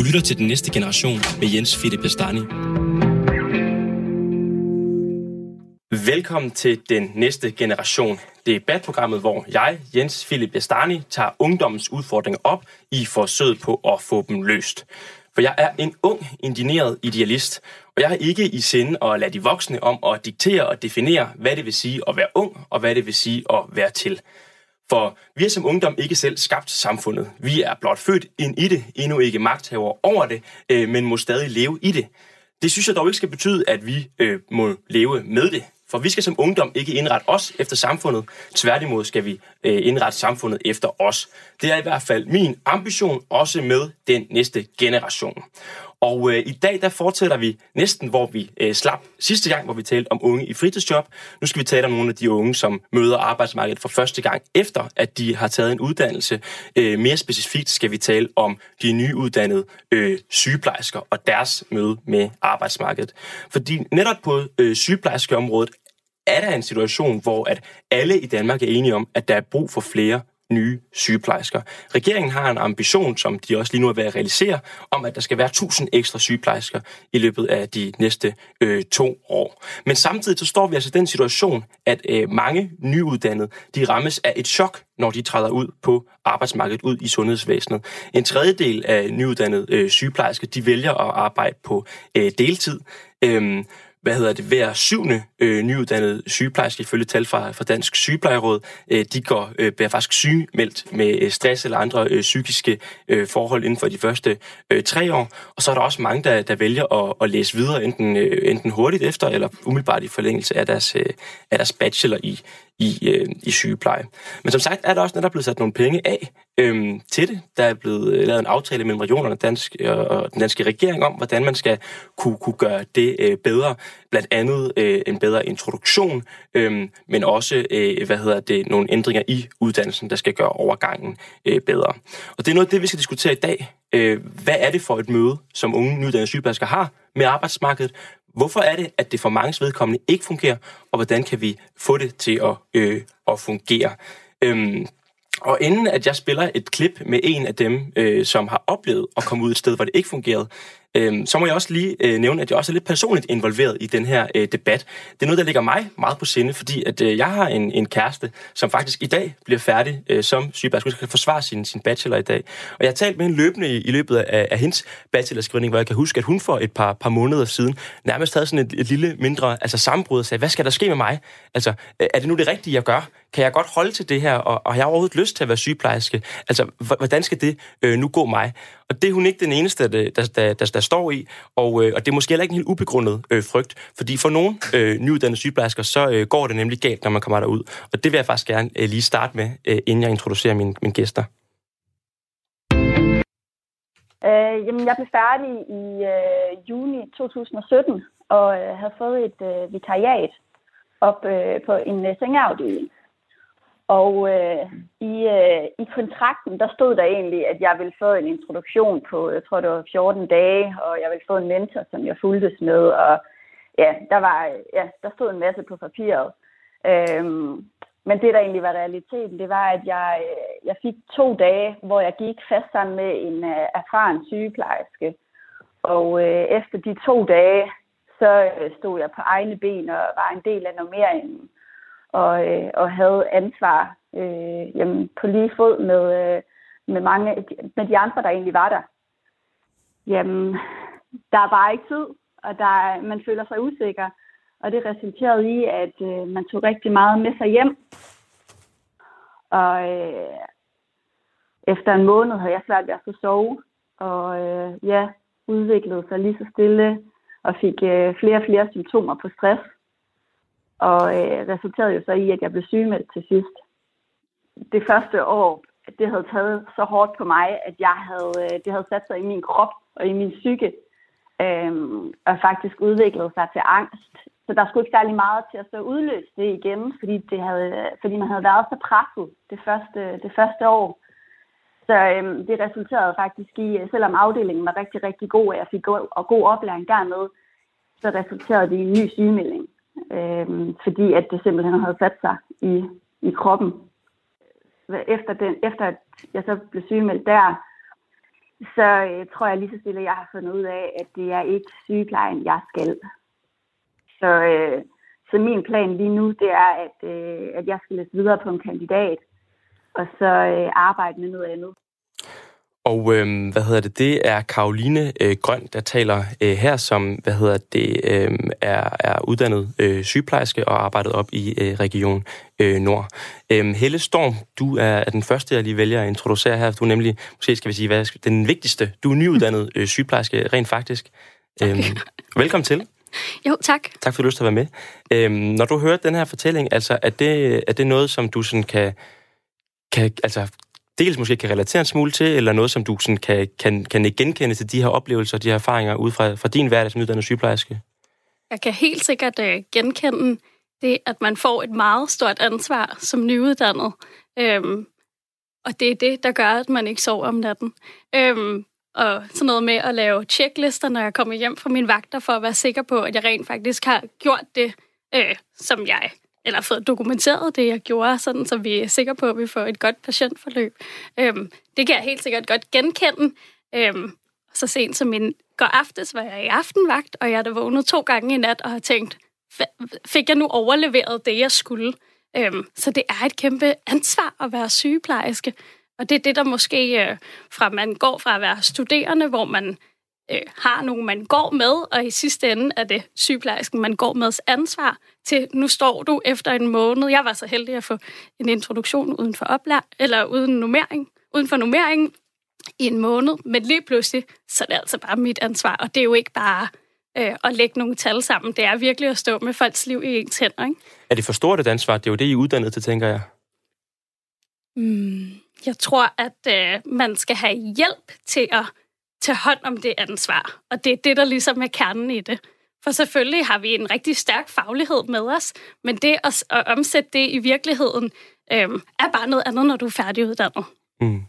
Du lytter til den næste generation med Jens Philip Bestani. Velkommen til den næste generation. Debatprogrammet, hvor jeg, Jens Philip Estani, tager ungdommens udfordringer op i forsøget på at få dem løst. For jeg er en ung, indineret idealist, og jeg har ikke i sinde at lade de voksne om at diktere og definere, hvad det vil sige at være ung, og hvad det vil sige at være til. For vi er som ungdom ikke selv skabt samfundet. Vi er blot født ind i det, endnu ikke magthaver over det, øh, men må stadig leve i det. Det synes jeg dog ikke skal betyde, at vi øh, må leve med det. For vi skal som ungdom ikke indrette os efter samfundet. Tværtimod skal vi øh, indrette samfundet efter os. Det er i hvert fald min ambition, også med den næste generation. Og øh, i dag der fortsætter vi næsten, hvor vi øh, slap sidste gang, hvor vi talte om unge i fritidsjob. Nu skal vi tale om nogle af de unge, som møder arbejdsmarkedet for første gang, efter at de har taget en uddannelse. Øh, mere specifikt skal vi tale om de nyuddannede øh, sygeplejersker og deres møde med arbejdsmarkedet. Fordi netop på øh, sygeplejerskeområdet er der en situation, hvor at alle i Danmark er enige om, at der er brug for flere nye sygeplejersker. Regeringen har en ambition, som de også lige nu er ved at realisere, om at der skal være 1000 ekstra sygeplejersker i løbet af de næste øh, to år. Men samtidig så står vi altså i den situation, at øh, mange nyuddannede, de rammes af et chok, når de træder ud på arbejdsmarkedet, ud i sundhedsvæsenet. En tredjedel af nyuddannede øh, sygeplejersker, de vælger at arbejde på øh, deltid. Øh, hvad hedder det, hver syvende øh, nyuddannede sygeplejerske, ifølge tal fra, fra Dansk Sygeplejeråd, øh, de går, øh, bliver faktisk sygemeldt med øh, stress eller andre øh, psykiske øh, forhold inden for de første øh, tre år. Og så er der også mange, der, der vælger at, at læse videre, enten, øh, enten hurtigt efter, eller umiddelbart i forlængelse af deres, øh, af deres bachelor i, i, øh, i sygepleje. Men som sagt er der også netop blevet sat nogle penge af øh, til det. Der er blevet øh, lavet en aftale mellem regionerne og, dansk, øh, og den danske regering om, hvordan man skal kunne, kunne gøre det øh, bedre. Blandt andet øh, en bedre introduktion, øh, men også øh, hvad hedder det, nogle ændringer i uddannelsen, der skal gøre overgangen øh, bedre. Og det er noget af det, vi skal diskutere i dag. Øh, hvad er det for et møde, som unge nyuddannede sygeplejersker har med arbejdsmarkedet? Hvorfor er det, at det for mange vedkommende ikke fungerer, og hvordan kan vi få det til at, øh, at fungere? Øhm, og inden at jeg spiller et klip med en af dem, øh, som har oplevet at komme ud et sted, hvor det ikke fungerede, øh, så må jeg også lige øh, nævne, at jeg også er lidt personligt involveret i den her øh, debat. Det er noget, der ligger mig meget på sinde, fordi at øh, jeg har en, en kæreste, som faktisk i dag bliver færdig øh, som sygeplejerske, skal forsvare sin, sin bachelor i dag. Og jeg har talt med hende løbende i, i løbet af, af hendes bachelorskrivning, hvor jeg kan huske, at hun for et par, par måneder siden nærmest havde sådan et, et lille mindre altså sammenbrud og sagde, hvad skal der ske med mig? Altså, øh, er det nu det rigtige, jeg gør? Kan jeg godt holde til det her, og, og har jeg overhovedet lyst til at være sygeplejerske? Altså, hvordan skal det øh, nu gå mig? Og det er hun ikke den eneste, der, der, der, der, der står i, og, øh, og det er måske heller ikke en helt ubegrundet øh, frygt, fordi for nogle øh, nyuddannede sygeplejersker, så øh, går det nemlig galt, når man kommer derud. Og det vil jeg faktisk gerne øh, lige starte med, øh, inden jeg introducerer mine, mine gæster. Øh, jamen, jeg blev færdig i øh, juni 2017 og øh, havde fået et øh, vikariat op øh, på en øh, sengeafdeling. Og øh, i, øh, i kontrakten, der stod der egentlig, at jeg ville få en introduktion på, jeg tror det var 14 dage, og jeg ville få en mentor, som jeg fuldtes med, og ja, der, var, ja, der stod en masse på papiret. Øhm, men det, der egentlig var realiteten, det var, at jeg, øh, jeg fik to dage, hvor jeg gik fast sammen med en uh, erfaren sygeplejerske. Og øh, efter de to dage, så øh, stod jeg på egne ben og var en del af normeringen og, øh, og havde ansvar øh, jamen, på lige fod med, øh, med, mange, med de andre, der egentlig var der. Jamen, der er bare ikke tid, og der, man føler sig usikker. Og det resulterede i, at øh, man tog rigtig meget med sig hjem. Og øh, efter en måned havde jeg svært ved at få sove. Og øh, ja, udviklede sig lige så stille og fik øh, flere og flere symptomer på stress. Og øh, resulterede jo så i, at jeg blev sygemeldt til sidst. Det første år, det havde taget så hårdt på mig, at jeg havde, øh, det havde sat sig i min krop og i min psyke, øh, og faktisk udviklet sig til angst. Så der skulle ikke særlig meget til at så udløse det igen, fordi, det havde, fordi man havde været så presset det første, det første år. Så øh, det resulterede faktisk i, selvom afdelingen var rigtig, rigtig god, og jeg fik god, og god oplæring dernede, så resulterede det i en ny sygemelding øh, fordi at det simpelthen havde sat sig i, i kroppen. Efter, den, efter at jeg så blev sygemeldt der, så øh, tror jeg lige så stille, at jeg har fundet ud af, at det er ikke sygeplejen, jeg skal. Så, øh, så min plan lige nu, det er, at, øh, at jeg skal læse videre på en kandidat, og så øh, arbejde med noget andet. Og øh, hvad hedder det? Det er Karoline øh, Grøn, der taler øh, her, som hvad hedder det øh, er, er uddannet øh, sygeplejerske og arbejdet op i øh, Region øh, Nord. Øh, Helle Storm, du er, er den første, jeg lige vælger at introducere her. Du er nemlig, måske skal vi sige, hvad, den vigtigste. Du er nyuddannet øh, sygeplejerske, rent faktisk. Øh, velkommen til. Jo, tak. Tak for, at du lyst til at være med. Øh, når du hører den her fortælling, altså, er det, er det noget, som du sådan kan, kan altså, dels måske kan relatere en smule til, eller noget, som du sådan kan, kan, kan genkende til de her oplevelser, de her erfaringer ud fra, fra din hverdag som uddannet sygeplejerske? Jeg kan helt sikkert uh, genkende det, at man får et meget stort ansvar som nyuddannet. Øhm, og det er det, der gør, at man ikke sover om natten. Øhm, og sådan noget med at lave checklister, når jeg kommer hjem fra mine vagter, for at være sikker på, at jeg rent faktisk har gjort det, øh, som jeg eller fået dokumenteret det, jeg gjorde, sådan, så vi er sikre på, at vi får et godt patientforløb. Øhm, det kan jeg helt sikkert godt genkende. Øhm, så sent som min går aftes var jeg i aftenvagt, og jeg er vågnet to gange i nat og har tænkt, fik jeg nu overleveret det, jeg skulle? Øhm, så det er et kæmpe ansvar at være sygeplejerske. Og det er det, der måske øh, fra man går fra at være studerende, hvor man øh, har nogen, man går med, og i sidste ende er det sygeplejersken, man går med ansvar til, nu står du efter en måned. Jeg var så heldig at få en introduktion uden for oplær, eller uden nummering, uden for nummering i en måned, men lige pludselig, så er det altså bare mit ansvar, og det er jo ikke bare øh, at lægge nogle tal sammen. Det er virkelig at stå med folks liv i ens hænder, ikke? Er det for stort et ansvar? Det er jo det, I er uddannet til, tænker jeg. Mm, jeg tror, at øh, man skal have hjælp til at tage hånd om det ansvar. Og det er det, der ligesom er kernen i det. For selvfølgelig har vi en rigtig stærk faglighed med os, men det at, at omsætte det i virkeligheden øh, er bare noget andet, når du er færdiguddannet. Mm.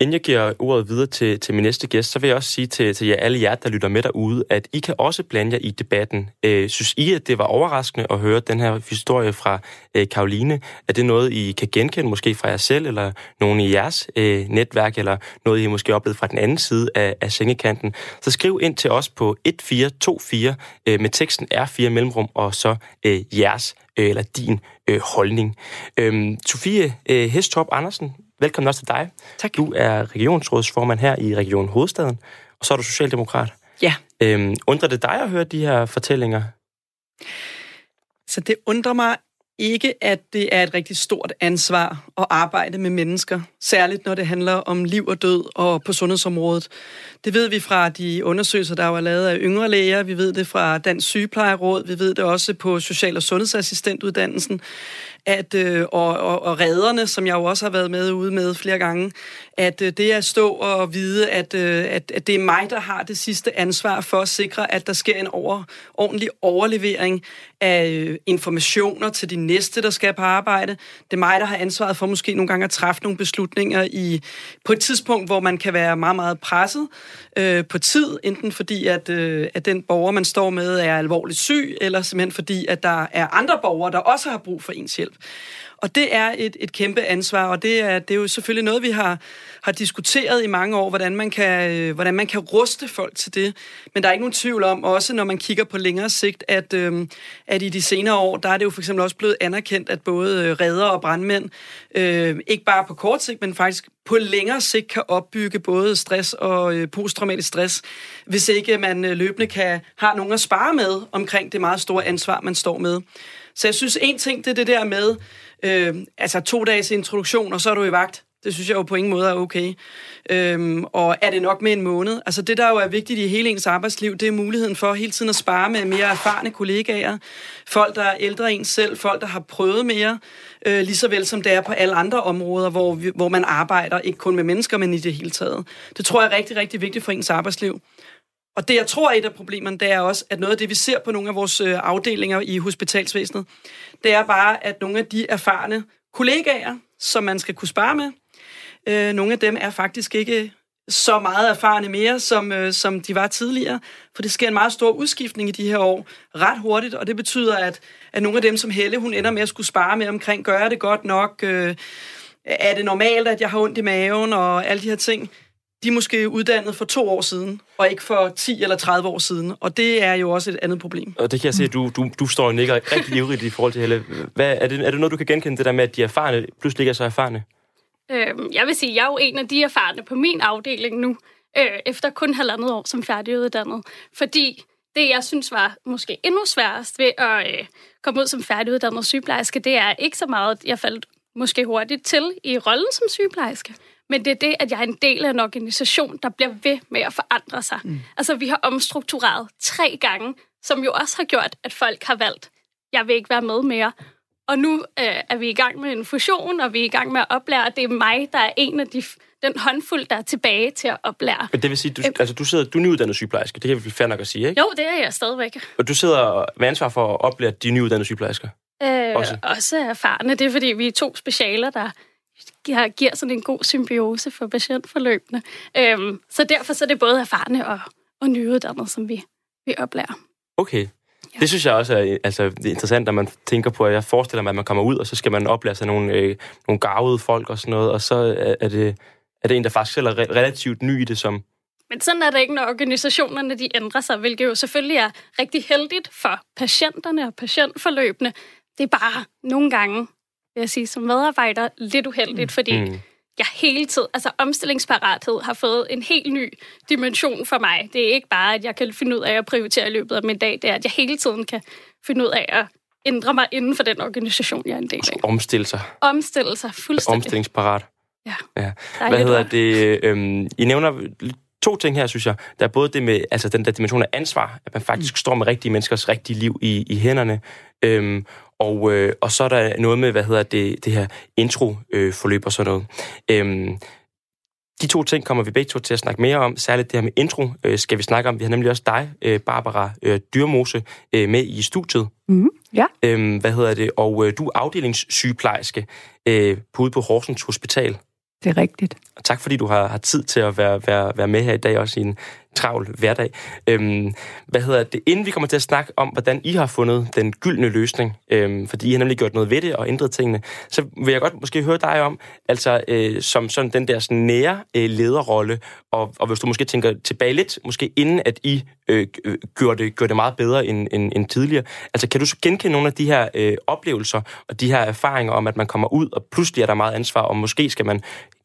Inden jeg giver ordet videre til, til min næste gæst, så vil jeg også sige til, til jer alle jer, der lytter med derude, at I kan også blande jer i debatten. Øh, synes I, at det var overraskende at høre den her historie fra øh, Karoline? Er det noget, I kan genkende måske fra jer selv, eller nogen i jeres øh, netværk, eller noget, I måske oplevet fra den anden side af, af sengekanten? Så skriv ind til os på 1424 øh, med teksten R4 mellemrum, og så øh, jeres øh, eller din øh, holdning. Øh, Sofie øh, Hestorp Andersen, Velkommen også til dig. Tak. Du er regionsrådsformand her i Region Hovedstaden, og så er du socialdemokrat. Ja. Øhm, undrer det dig at høre de her fortællinger? Så det undrer mig ikke, at det er et rigtig stort ansvar at arbejde med mennesker, særligt når det handler om liv og død og på sundhedsområdet. Det ved vi fra de undersøgelser, der var lavet af yngre læger, vi ved det fra Dansk Sygeplejeråd, vi ved det også på Social- og Sundhedsassistentuddannelsen, at, øh, og, og, og redderne, som jeg jo også har været med ude med flere gange, at øh, det at stå og vide, at, øh, at, at det er mig, der har det sidste ansvar for at sikre, at der sker en over, ordentlig overlevering af øh, informationer til de næste, der skal på arbejde. Det er mig, der har ansvaret for måske nogle gange at træffe nogle beslutninger i på et tidspunkt, hvor man kan være meget, meget presset øh, på tid, enten fordi, at, øh, at den borger, man står med, er alvorligt syg, eller simpelthen fordi, at der er andre borgere, der også har brug for ens hjælp. Og det er et, et kæmpe ansvar, og det er, det er jo selvfølgelig noget, vi har, har diskuteret i mange år, hvordan man, kan, øh, hvordan man kan ruste folk til det. Men der er ikke nogen tvivl om, også når man kigger på længere sigt, at, øh, at i de senere år, der er det jo for eksempel også blevet anerkendt, at både øh, redder og brandmænd, øh, ikke bare på kort sigt, men faktisk på længere sigt kan opbygge både stress og øh, posttraumatisk stress, hvis ikke man øh, løbende kan har nogen at spare med omkring det meget store ansvar, man står med. Så jeg synes, en ting, det er det der med, øh, altså to dages introduktion, og så er du i vagt. Det synes jeg jo på ingen måde er okay. Øhm, og er det nok med en måned? Altså det, der jo er vigtigt i hele ens arbejdsliv, det er muligheden for hele tiden at spare med mere erfarne kollegaer. Folk, der er ældre end selv. Folk, der har prøvet mere. Øh, lige så vel som det er på alle andre områder, hvor, vi, hvor man arbejder, ikke kun med mennesker, men i det hele taget. Det tror jeg er rigtig, rigtig vigtigt for ens arbejdsliv. Og det, jeg tror er et af problemerne, det er også, at noget af det, vi ser på nogle af vores øh, afdelinger i hospitalsvæsenet, det er bare, at nogle af de erfarne kollegaer, som man skal kunne spare med, øh, nogle af dem er faktisk ikke så meget erfarne mere, som, øh, som de var tidligere. For det sker en meget stor udskiftning i de her år ret hurtigt, og det betyder, at, at nogle af dem, som Helle, hun ender med at skulle spare med omkring, gør det godt nok? Øh, er det normalt, at jeg har ondt i maven og alle de her ting? De er måske uddannet for to år siden, og ikke for 10 eller 30 år siden. Og det er jo også et andet problem. Og det kan jeg se, at du, du, du står og nikker rigtig ivrigt i forhold til Helle. Hvad, er, det, er det noget, du kan genkende, det der med, at de erfarne pludselig ikke er så erfarne? Øhm, jeg vil sige, at jeg er jo en af de erfarne på min afdeling nu, øh, efter kun halvandet år som færdiguddannet. Fordi det, jeg synes var måske endnu sværest ved at øh, komme ud som færdiguddannet sygeplejerske, det er ikke så meget, at jeg faldt måske hurtigt til i rollen som sygeplejerske, men det er det, at jeg er en del af en organisation, der bliver ved med at forandre sig. Mm. Altså, vi har omstruktureret tre gange, som jo også har gjort, at folk har valgt, jeg vil ikke være med mere. Og nu øh, er vi i gang med en fusion, og vi er i gang med at oplære. Det er mig, der er en af de, den håndfuld, der er tilbage til at oplære. Men det vil sige, du, øh, altså, du, sidder, du er nyuddannet sygeplejerske, det kan vi fair nok at sige, ikke? Jo, det er jeg stadigvæk. Og du sidder med ansvar for at oplære de nyuddannede sygeplejersker? Øh, også. også erfarne. Det er, fordi vi er to specialer, der giver sådan en god symbiose for patientforløbene. Øhm, så derfor så er det både erfarne og, og nyuddannede, som vi, vi oplærer. Okay. Ja. Det synes jeg også er altså, det er interessant, når man tænker på, at jeg forestiller mig, at man kommer ud, og så skal man oplære sig nogle, øh, nogle gavede folk og sådan noget, og så er det, er det en, der faktisk selv er relativt ny i det som... Men sådan er det ikke, når organisationerne de ændrer sig, hvilket jo selvfølgelig er rigtig heldigt for patienterne og patientforløbene. Det er bare nogle gange vil jeg sige, som medarbejder lidt uheldigt, fordi mm. jeg hele tiden, altså omstillingsparathed har fået en helt ny dimension for mig. Det er ikke bare, at jeg kan finde ud af at prioritere i løbet af min dag, det er, at jeg hele tiden kan finde ud af at ændre mig inden for den organisation, jeg er en del af. Omstille sig. Omstille sig, fuldstændig. Omstillingsparat. Ja. ja. Hvad hedder det? Øhm, I nævner to ting her, synes jeg. Der er både det med altså den der dimension af ansvar, at man faktisk mm. står med rigtige menneskers rigtige liv i, i hænderne, øhm, og, øh, og så er der noget med, hvad hedder det, det her intro-forløb øh, og sådan noget. Øhm, de to ting kommer vi begge to til at snakke mere om. Særligt det her med intro øh, skal vi snakke om. Vi har nemlig også dig, øh, Barbara øh, Dyrmose, øh, med i studiet. Mm, ja. Øhm, hvad hedder det? Og øh, du er afdelingssygeplejerske øh, på ude på Horsens Hospital. Det er rigtigt. Og tak fordi du har, har tid til at være, være, være med her i dag, også i en travl hverdag. Øhm, hvad hedder det? Inden vi kommer til at snakke om, hvordan I har fundet den gyldne løsning, øhm, fordi I har nemlig gjort noget ved det og ændret tingene, så vil jeg godt måske høre dig om, altså øh, som sådan den der sådan nære øh, lederrolle, og, og hvis du måske tænker tilbage lidt, måske inden at I øh, gjorde, det, gjorde det meget bedre end, end, end tidligere. Altså kan du så genkende nogle af de her øh, oplevelser og de her erfaringer om, at man kommer ud, og pludselig er der meget ansvar, og måske skal man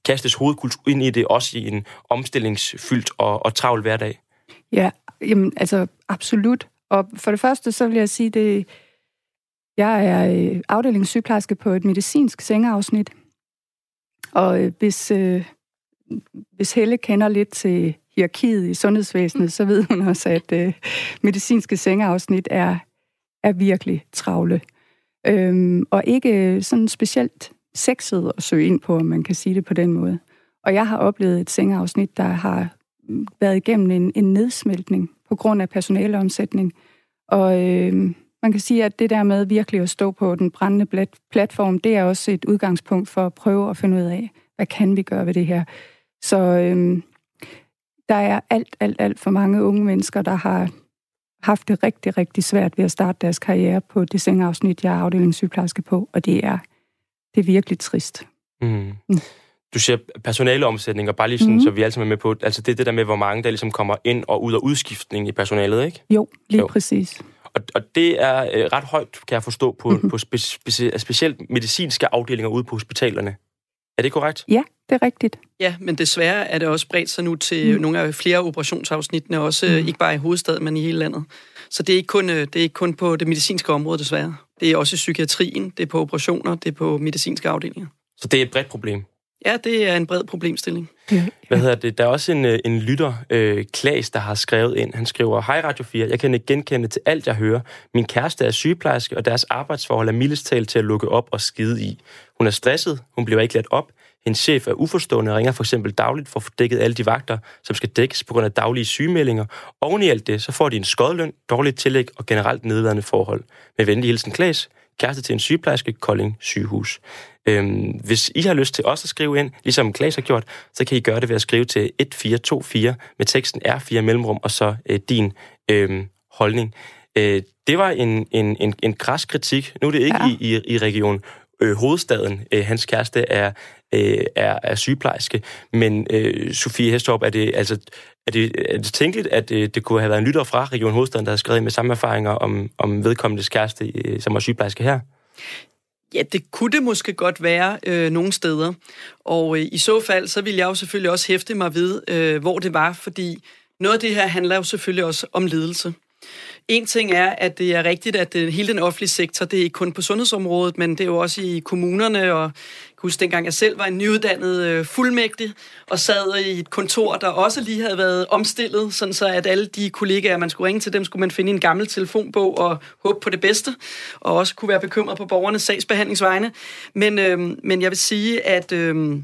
kastes hovedkultur ind i det, også i en omstillingsfyldt og, og travl hverdag? Ja, jamen, altså absolut. Og for det første, så vil jeg sige, det jeg er øh, afdelingssygeplejerske på et medicinsk sengeafsnit. Og øh, hvis, øh, hvis Helle kender lidt til hierarkiet i sundhedsvæsenet, så ved hun også, at øh, medicinske sengeafsnit er, er virkelig travle. Øhm, og ikke øh, sådan specielt sexet at søge ind på, om man kan sige det på den måde. Og jeg har oplevet et sengeafsnit, der har været igennem en, en nedsmeltning på grund af personaleomsætning. Og øh, man kan sige, at det der med virkelig at stå på den brændende platform, det er også et udgangspunkt for at prøve at finde ud af, hvad kan vi gøre ved det her. Så øh, der er alt, alt, alt for mange unge mennesker, der har haft det rigtig, rigtig svært ved at starte deres karriere på det sengeafsnit, jeg er afdelingssygeplejerske på, og det er det er virkelig trist. Mm. Mm. Du siger personaleomsætning, og bare lige sådan, mm. så vi alle sammen er med på, altså det er det der med, hvor mange der ligesom kommer ind og ud af udskiftning i personalet, ikke? Jo, lige jo. præcis. Og, og det er øh, ret højt, kan jeg forstå, på, mm-hmm. på spe, spe, specielt medicinske afdelinger ude på hospitalerne. Er det korrekt? Ja, det er rigtigt. Ja, men desværre er det også bredt sig nu til mm. nogle af flere operationsafsnittene, også mm. ikke bare i hovedstaden, men i hele landet. Så det er, ikke kun, øh, det er ikke kun på det medicinske område, desværre. Det er også i psykiatrien, det er på operationer, det er på medicinske afdelinger. Så det er et bredt problem? Ja, det er en bred problemstilling. Hvad hedder det? Der er også en, øh, en lytter, øh, Klaas, der har skrevet ind. Han skriver, Hej Radio 4, jeg kan ikke genkende til alt, jeg hører. Min kæreste er sygeplejerske, og deres arbejdsforhold er mildest talt til at lukke op og skide i. Hun er stresset, hun bliver ikke let op, en chef er uforstående og ringer for eksempel dagligt for at få dækket alle de vagter, som skal dækkes på grund af daglige sygemeldinger. Oven i alt det, så får de en skodløn, dårligt tillæg og generelt nedladende forhold. Med venlig hilsen Klaas, kæreste til en sygeplejerske, Kolding sygehus. Øhm, hvis I har lyst til også at skrive ind, ligesom Klaas har gjort, så kan I gøre det ved at skrive til 1424 med teksten R4 mellemrum, og så øh, din øh, holdning. Øh, det var en, en, en, en kras kritik. Nu er det ikke ja. i, i, i region øh, hovedstaden. Øh, hans kæreste er, øh, er, er sygeplejerske. Men øh, Sofie Hestorp, er det, altså, er det, er det tænkeligt, at øh, det kunne have været en lytter fra Region Hovedstaden, der har skrevet med samme erfaringer om, om vedkommendes kæreste, øh, som var sygeplejerske her? Ja, det kunne det måske godt være øh, nogle steder. Og øh, i så fald, så vil jeg jo selvfølgelig også hæfte mig ved, øh, hvor det var, fordi noget af det her handler jo selvfølgelig også om ledelse. En ting er, at det er rigtigt, at det, hele den offentlige sektor, det er ikke kun på sundhedsområdet, men det er jo også i kommunerne, og huske dengang jeg selv var en nyuddannet øh, fuldmægtig, og sad i et kontor, der også lige havde været omstillet, sådan så at alle de kollegaer, man skulle ringe til dem, skulle man finde en gammel telefonbog og håbe på det bedste, og også kunne være bekymret på borgernes sagsbehandlingsvegne. Men, øh, men jeg vil sige, at... Øh,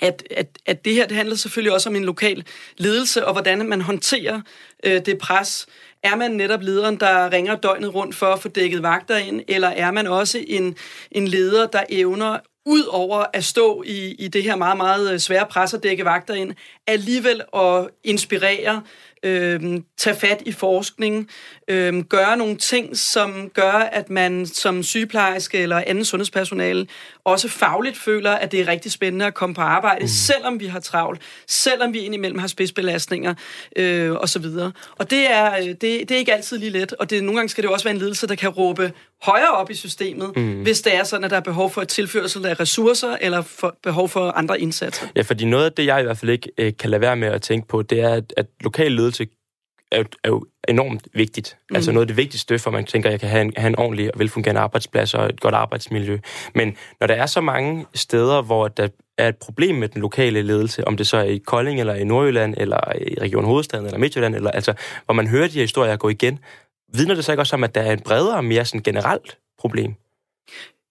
at, at, at det her det handler selvfølgelig også om en lokal ledelse, og hvordan man håndterer øh, det pres. Er man netop lederen, der ringer døgnet rundt for at få dækket vagter ind, eller er man også en, en leder, der evner ud over at stå i, i det her meget, meget øh, svære pres og dække vagter ind, alligevel at inspirere, øh, tage fat i forskning, øh, gøre nogle ting, som gør, at man som sygeplejerske eller anden sundhedspersonale også fagligt føler, at det er rigtig spændende at komme på arbejde, mm. selvom vi har travlt, selvom vi indimellem har spidsbelastninger øh, osv. Og det er, øh, det, det er ikke altid lige let, og det, nogle gange skal det også være en ledelse, der kan råbe højere op i systemet, mm. hvis det er sådan, at der er behov for et tilførsel af ressourcer, eller for, behov for andre indsatser. Ja, fordi noget af det, jeg i hvert fald ikke øh, kan lade være med at tænke på, det er, at, at lokal ledelse er jo, er jo enormt vigtigt. Mm. Altså noget af det vigtigste, for man tænker, at jeg kan have en, have en ordentlig og velfungerende arbejdsplads og et godt arbejdsmiljø. Men når der er så mange steder, hvor der er et problem med den lokale ledelse, om det så er i Kolding, eller i Nordjylland, eller i Region Hovedstaden, eller Midtjylland, eller altså, hvor man hører de her historier gå igen, vidner det så ikke også om, at der er en bredere, mere sådan generelt problem?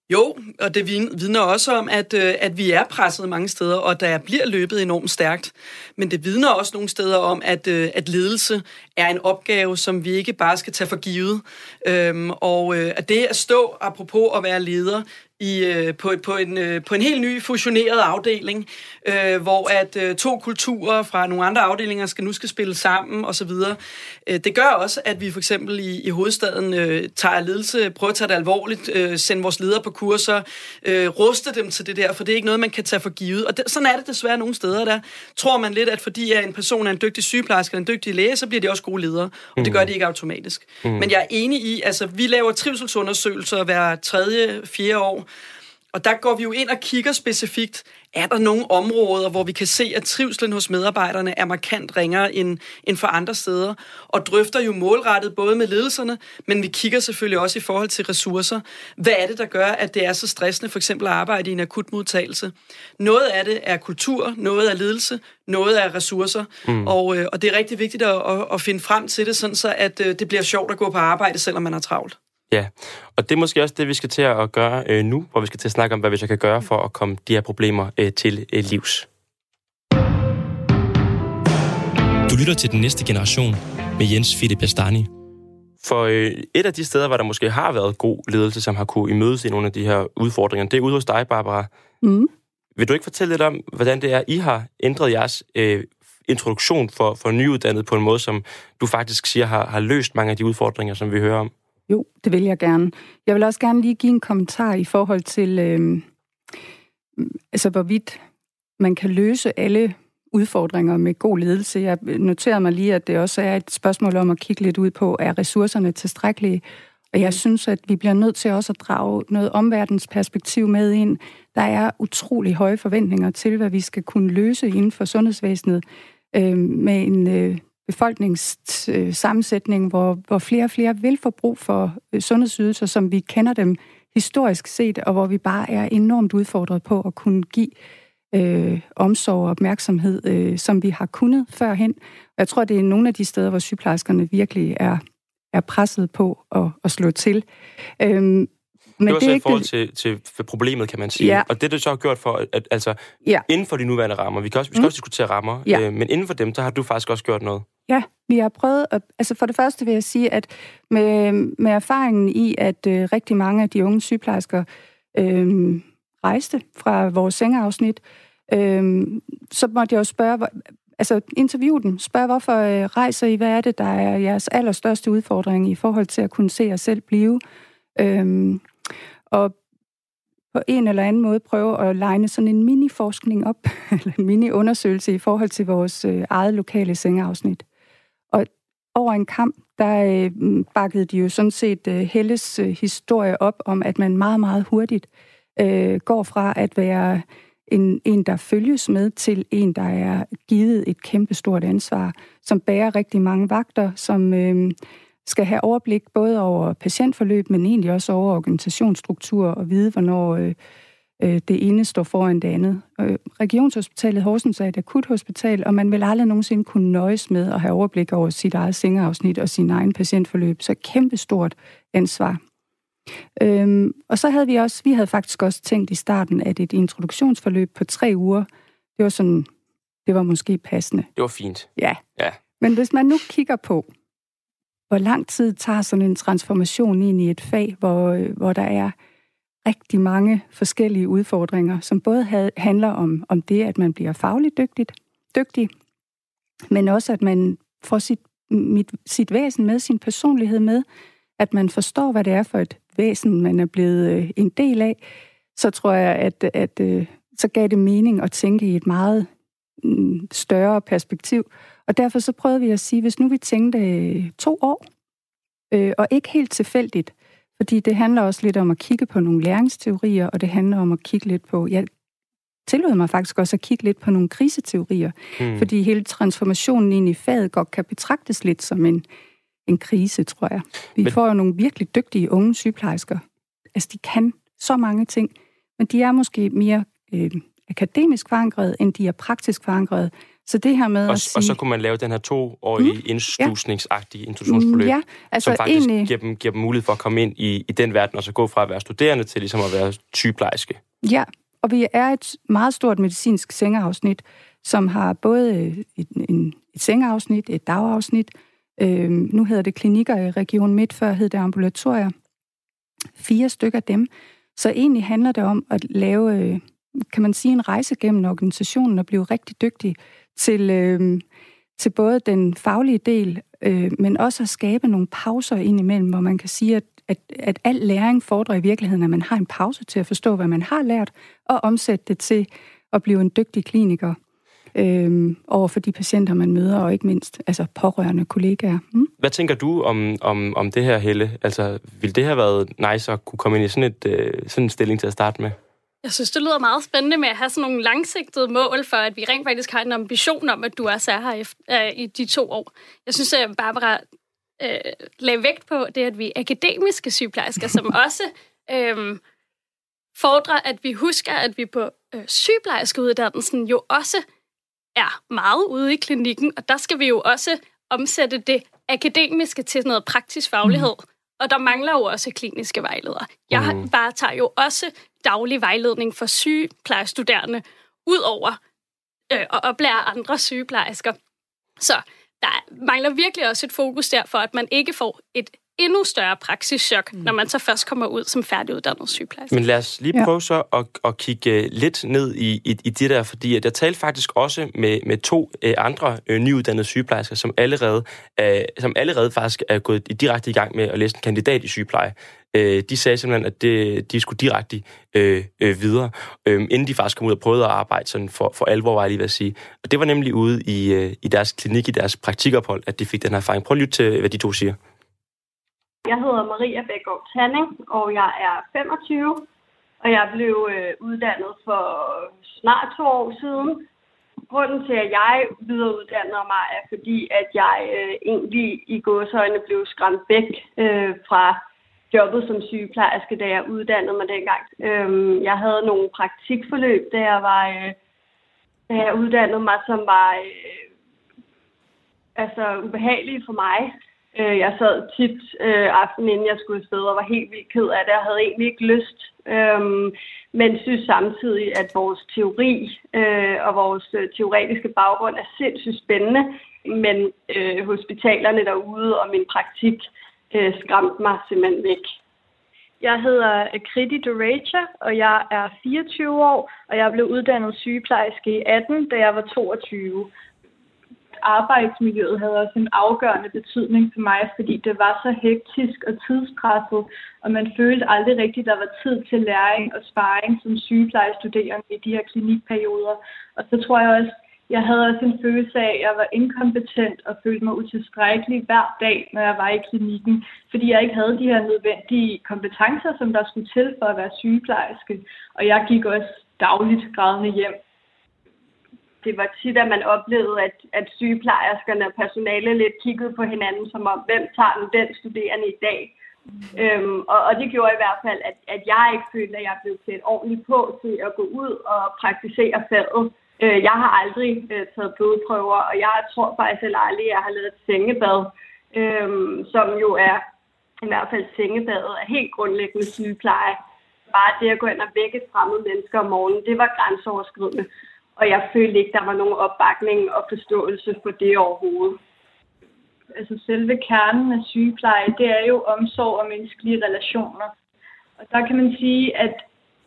Jo, og det vidner også om, at, øh, at vi er presset mange steder, og der bliver løbet enormt stærkt. Men det vidner også nogle steder om, at, øh, at ledelse er en opgave, som vi ikke bare skal tage for givet. Øhm, og øh, at det at stå, apropos at være leder, i, øh, på, på, en, øh, på en helt ny fusioneret afdeling, øh, hvor at øh, to kulturer fra nogle andre afdelinger skal nu skal spille sammen osv. Øh, det gør også, at vi for eksempel i, i hovedstaden øh, tager ledelse, prøver at tage det alvorligt, øh, sende vores ledere på kurser, øh, ruste dem til det der, for det er ikke noget, man kan tage for givet. Og det, sådan er det desværre nogle steder, der tror man lidt, at fordi at en person er en dygtig sygeplejerske eller en dygtig læge, så bliver de også gode ledere, og mm. det gør de ikke automatisk. Mm. Men jeg er enig i, altså vi laver trivselsundersøgelser hver tredje, fjerde år, og der går vi jo ind og kigger specifikt, er der nogle områder, hvor vi kan se, at trivselen hos medarbejderne er markant ringere end, end for andre steder, og drøfter jo målrettet både med ledelserne, men vi kigger selvfølgelig også i forhold til ressourcer. Hvad er det, der gør, at det er så stressende for eksempel at arbejde i en akutmodtagelse? Noget af det er kultur, noget er ledelse, noget er ressourcer, mm. og, øh, og det er rigtig vigtigt at, at, at finde frem til det, sådan så at øh, det bliver sjovt at gå på arbejde, selvom man er travlt. Ja, og det er måske også det, vi skal til at gøre øh, nu, hvor vi skal til at snakke om, hvad vi så kan gøre for at komme de her problemer øh, til øh, livs. Du lytter til Den Næste Generation med Jens Philip Bastani. For øh, et af de steder, hvor der måske har været god ledelse, som har kunne imødese nogle af de her udfordringer, det er ude hos dig, Barbara. Mm. Vil du ikke fortælle lidt om, hvordan det er, I har ændret jeres øh, introduktion for, for nyuddannet på en måde, som du faktisk siger har, har løst mange af de udfordringer, som vi hører om? Jo, det vil jeg gerne. Jeg vil også gerne lige give en kommentar i forhold til, øh, altså hvorvidt man kan løse alle udfordringer med god ledelse. Jeg noterede mig lige, at det også er et spørgsmål om at kigge lidt ud på, er ressourcerne tilstrækkelige? Og jeg synes, at vi bliver nødt til også at drage noget omverdens perspektiv med ind. Der er utrolig høje forventninger til, hvad vi skal kunne løse inden for sundhedsvæsenet øh, med en øh, befolkningssammensætning, hvor, hvor flere og flere vil få brug for øh, sundhedsydelser, som vi kender dem historisk set, og hvor vi bare er enormt udfordret på at kunne give øh, omsorg og opmærksomhed, øh, som vi har kunnet førhen. Jeg tror, det er nogle af de steder, hvor sygeplejerskerne virkelig er, er presset på at, at slå til. Øhm, men det var det så i forhold til, til problemet, kan man sige. Ja. Og det, du så har gjort for, at, altså, ja. inden for de nuværende rammer, vi, kan også, vi skal mm. også diskutere rammer, ja. øh, men inden for dem, så har du faktisk også gjort noget. Ja, vi har prøvet, at, altså for det første vil jeg sige, at med, med erfaringen i, at øh, rigtig mange af de unge sygeplejersker øh, rejste fra vores sengeafsnit, øh, så måtte jeg jo spørge, hvor, altså interviewe dem, spørge, hvorfor øh, rejser I, hvad er det, der er jeres allerstørste udfordring i forhold til at kunne se jer selv blive. Øh, og på en eller anden måde prøve at legne sådan en mini-forskning op, eller en mini-undersøgelse i forhold til vores øh, eget lokale sengeafsnit. Og over en kamp, der øh, mm, bakkede de jo sådan set øh, Helles øh, historie op om, at man meget, meget hurtigt øh, går fra at være en, en, der følges med, til en, der er givet et kæmpestort ansvar, som bærer rigtig mange vagter, som øh, skal have overblik både over patientforløb, men egentlig også over organisationsstruktur og vide, hvornår øh, øh, det ene står foran det andet. Øh, Regionshospitalet Horsens er et akuthospital, og man vil aldrig nogensinde kunne nøjes med at have overblik over sit eget sengeafsnit og sin egen patientforløb. Så kæmpestort ansvar. Øhm, og så havde vi også, vi havde faktisk også tænkt i starten, at et introduktionsforløb på tre uger, det var sådan, det var måske passende. Det var fint. Ja. ja. Men hvis man nu kigger på, hvor lang tid tager sådan en transformation ind i et fag, hvor, hvor der er rigtig mange forskellige udfordringer, som både handler om, om det, at man bliver fagligt dygtigt, dygtig, men også at man får sit, mit, sit væsen med, sin personlighed med, at man forstår, hvad det er for et væsen, man er blevet øh, en del af, så tror jeg, at, at øh, så gav det mening at tænke i et meget mm, større perspektiv. Og derfor så prøvede vi at sige, hvis nu vi tænkte øh, to år, øh, og ikke helt tilfældigt, fordi det handler også lidt om at kigge på nogle læringsteorier, og det handler om at kigge lidt på, jeg tillod mig faktisk også at kigge lidt på nogle kriseteorier, mm. fordi hele transformationen ind i faget godt kan betragtes lidt som en, en krise, tror jeg. Vi men... får jo nogle virkelig dygtige unge sygeplejersker. Altså, de kan så mange ting, men de er måske mere øh, akademisk forankret, end de er praktisk forankret. Så det her med og, at sige... Og så kunne man lave den her toårige mm, indslusningsagtige ja. introduktionsforløb, ja, altså som faktisk egentlig... giver, dem, giver dem mulighed for at komme ind i, i den verden, og så gå fra at være studerende til ligesom at være sygeplejerske. Ja, og vi er et meget stort medicinsk sengeafsnit, som har både et, en, et sengeafsnit, et dagafsnit, øh, nu hedder det klinikker i Region Midt, før hed det ambulatorier. Fire stykker af dem. Så egentlig handler det om at lave, øh, kan man sige, en rejse gennem organisationen og blive rigtig dygtig til, øh, til både den faglige del, øh, men også at skabe nogle pauser indimellem, hvor man kan sige, at, at, at al læring fordrer i virkeligheden, at man har en pause til at forstå, hvad man har lært, og omsætte det til at blive en dygtig kliniker øh, over for de patienter, man møder, og ikke mindst altså pårørende kollegaer. Mm? Hvad tænker du om, om, om det her, Helle? Altså, ville det have været nice at kunne komme ind i sådan, et, øh, sådan en stilling til at starte med? Jeg synes, det lyder meget spændende med at have sådan nogle langsigtede mål for, at vi rent faktisk har en ambition om, at du også er her efter, øh, i de to år. Jeg synes, at Barbara øh, lagde vægt på det, at vi er akademiske sygeplejersker, som også øh, fordrer, at vi husker, at vi på øh, sygeplejerskeuddannelsen jo også er meget ude i klinikken, og der skal vi jo også omsætte det akademiske til noget praktisk faglighed. Mm. Og der mangler jo også kliniske vejledere. Jeg mm. bare tager jo også daglig vejledning for sygeplejestuderende, ud over øh, at oplære andre sygeplejersker. Så der mangler virkelig også et fokus der for, at man ikke får et endnu større praksischok, mm. når man så først kommer ud som færdiguddannet sygeplejerske. Men lad os lige prøve ja. så at, at kigge øh, lidt ned i, i, i det der, fordi at jeg talte faktisk også med, med to uh, andre uh, nyuddannede sygeplejersker, som allerede, som allerede faktisk er gået direkte i gang med at læse en kandidat i sygepleje. Uh, de sagde simpelthen, at det, de skulle direkte uh, uh, videre, uh, inden de faktisk kom ud og prøvede at arbejde sådan for, for alvor, var jeg lige ved at sige. Og det var nemlig ude i, uh, i deres klinik, i deres praktikophold, at de fik den her erfaring. Prøv at lytte til, hvad de to siger. Jeg hedder Maria Bækgaard Tanning, og jeg er 25, og jeg blev øh, uddannet for snart to år siden. Grunden til, at jeg videreuddanner mig, er fordi, at jeg øh, egentlig i gåsøjne blev skræmt væk øh, fra jobbet som sygeplejerske, da jeg uddannede mig dengang. Øh, jeg havde nogle praktikforløb, da jeg var øh, da jeg uddannede mig, som var øh, altså ubehagelige for mig. Øh, jeg sad tit øh, aftenen, inden jeg skulle afsted, og var helt vildt ked af det, og havde egentlig ikke lyst. Øhm, men synes samtidig, at vores teori øh, og vores øh, teoretiske baggrund er sindssygt spændende. Men øh, hospitalerne derude og min praktik øh, skræmte mig simpelthen væk. Jeg hedder øh, Kriti Doraja, og jeg er 24 år, og jeg blev uddannet sygeplejerske i 18, da jeg var 22 arbejdsmiljøet havde også en afgørende betydning for mig, fordi det var så hektisk og tidspresset, og man følte aldrig rigtigt, at der var tid til læring og sparring som sygeplejestuderende i de her klinikperioder. Og så tror jeg også, jeg havde også en følelse af, at jeg var inkompetent og følte mig utilstrækkelig hver dag, når jeg var i klinikken, fordi jeg ikke havde de her nødvendige kompetencer, som der skulle til for at være sygeplejerske. Og jeg gik også dagligt grædende hjem. Det var tit, at man oplevede, at, at sygeplejerskerne og personale lidt kiggede på hinanden, som om, hvem tager nu den studerende i dag? Øhm, og, og det gjorde i hvert fald, at, at jeg ikke følte, at jeg blev klædt ordentligt på til at gå ud og praktisere faget. Øh, jeg har aldrig øh, taget blodprøver, og jeg tror faktisk heller aldrig, at jeg har lavet et sengebad, øh, som jo er i hvert fald sengebadet er helt grundlæggende sygepleje. Bare det at gå ind og vække fremmede mennesker om morgenen, det var grænseoverskridende. Og jeg følte ikke, der var nogen opbakning og forståelse for det overhovedet. Altså selve kernen af sygepleje, det er jo omsorg og menneskelige relationer. Og der kan man sige, at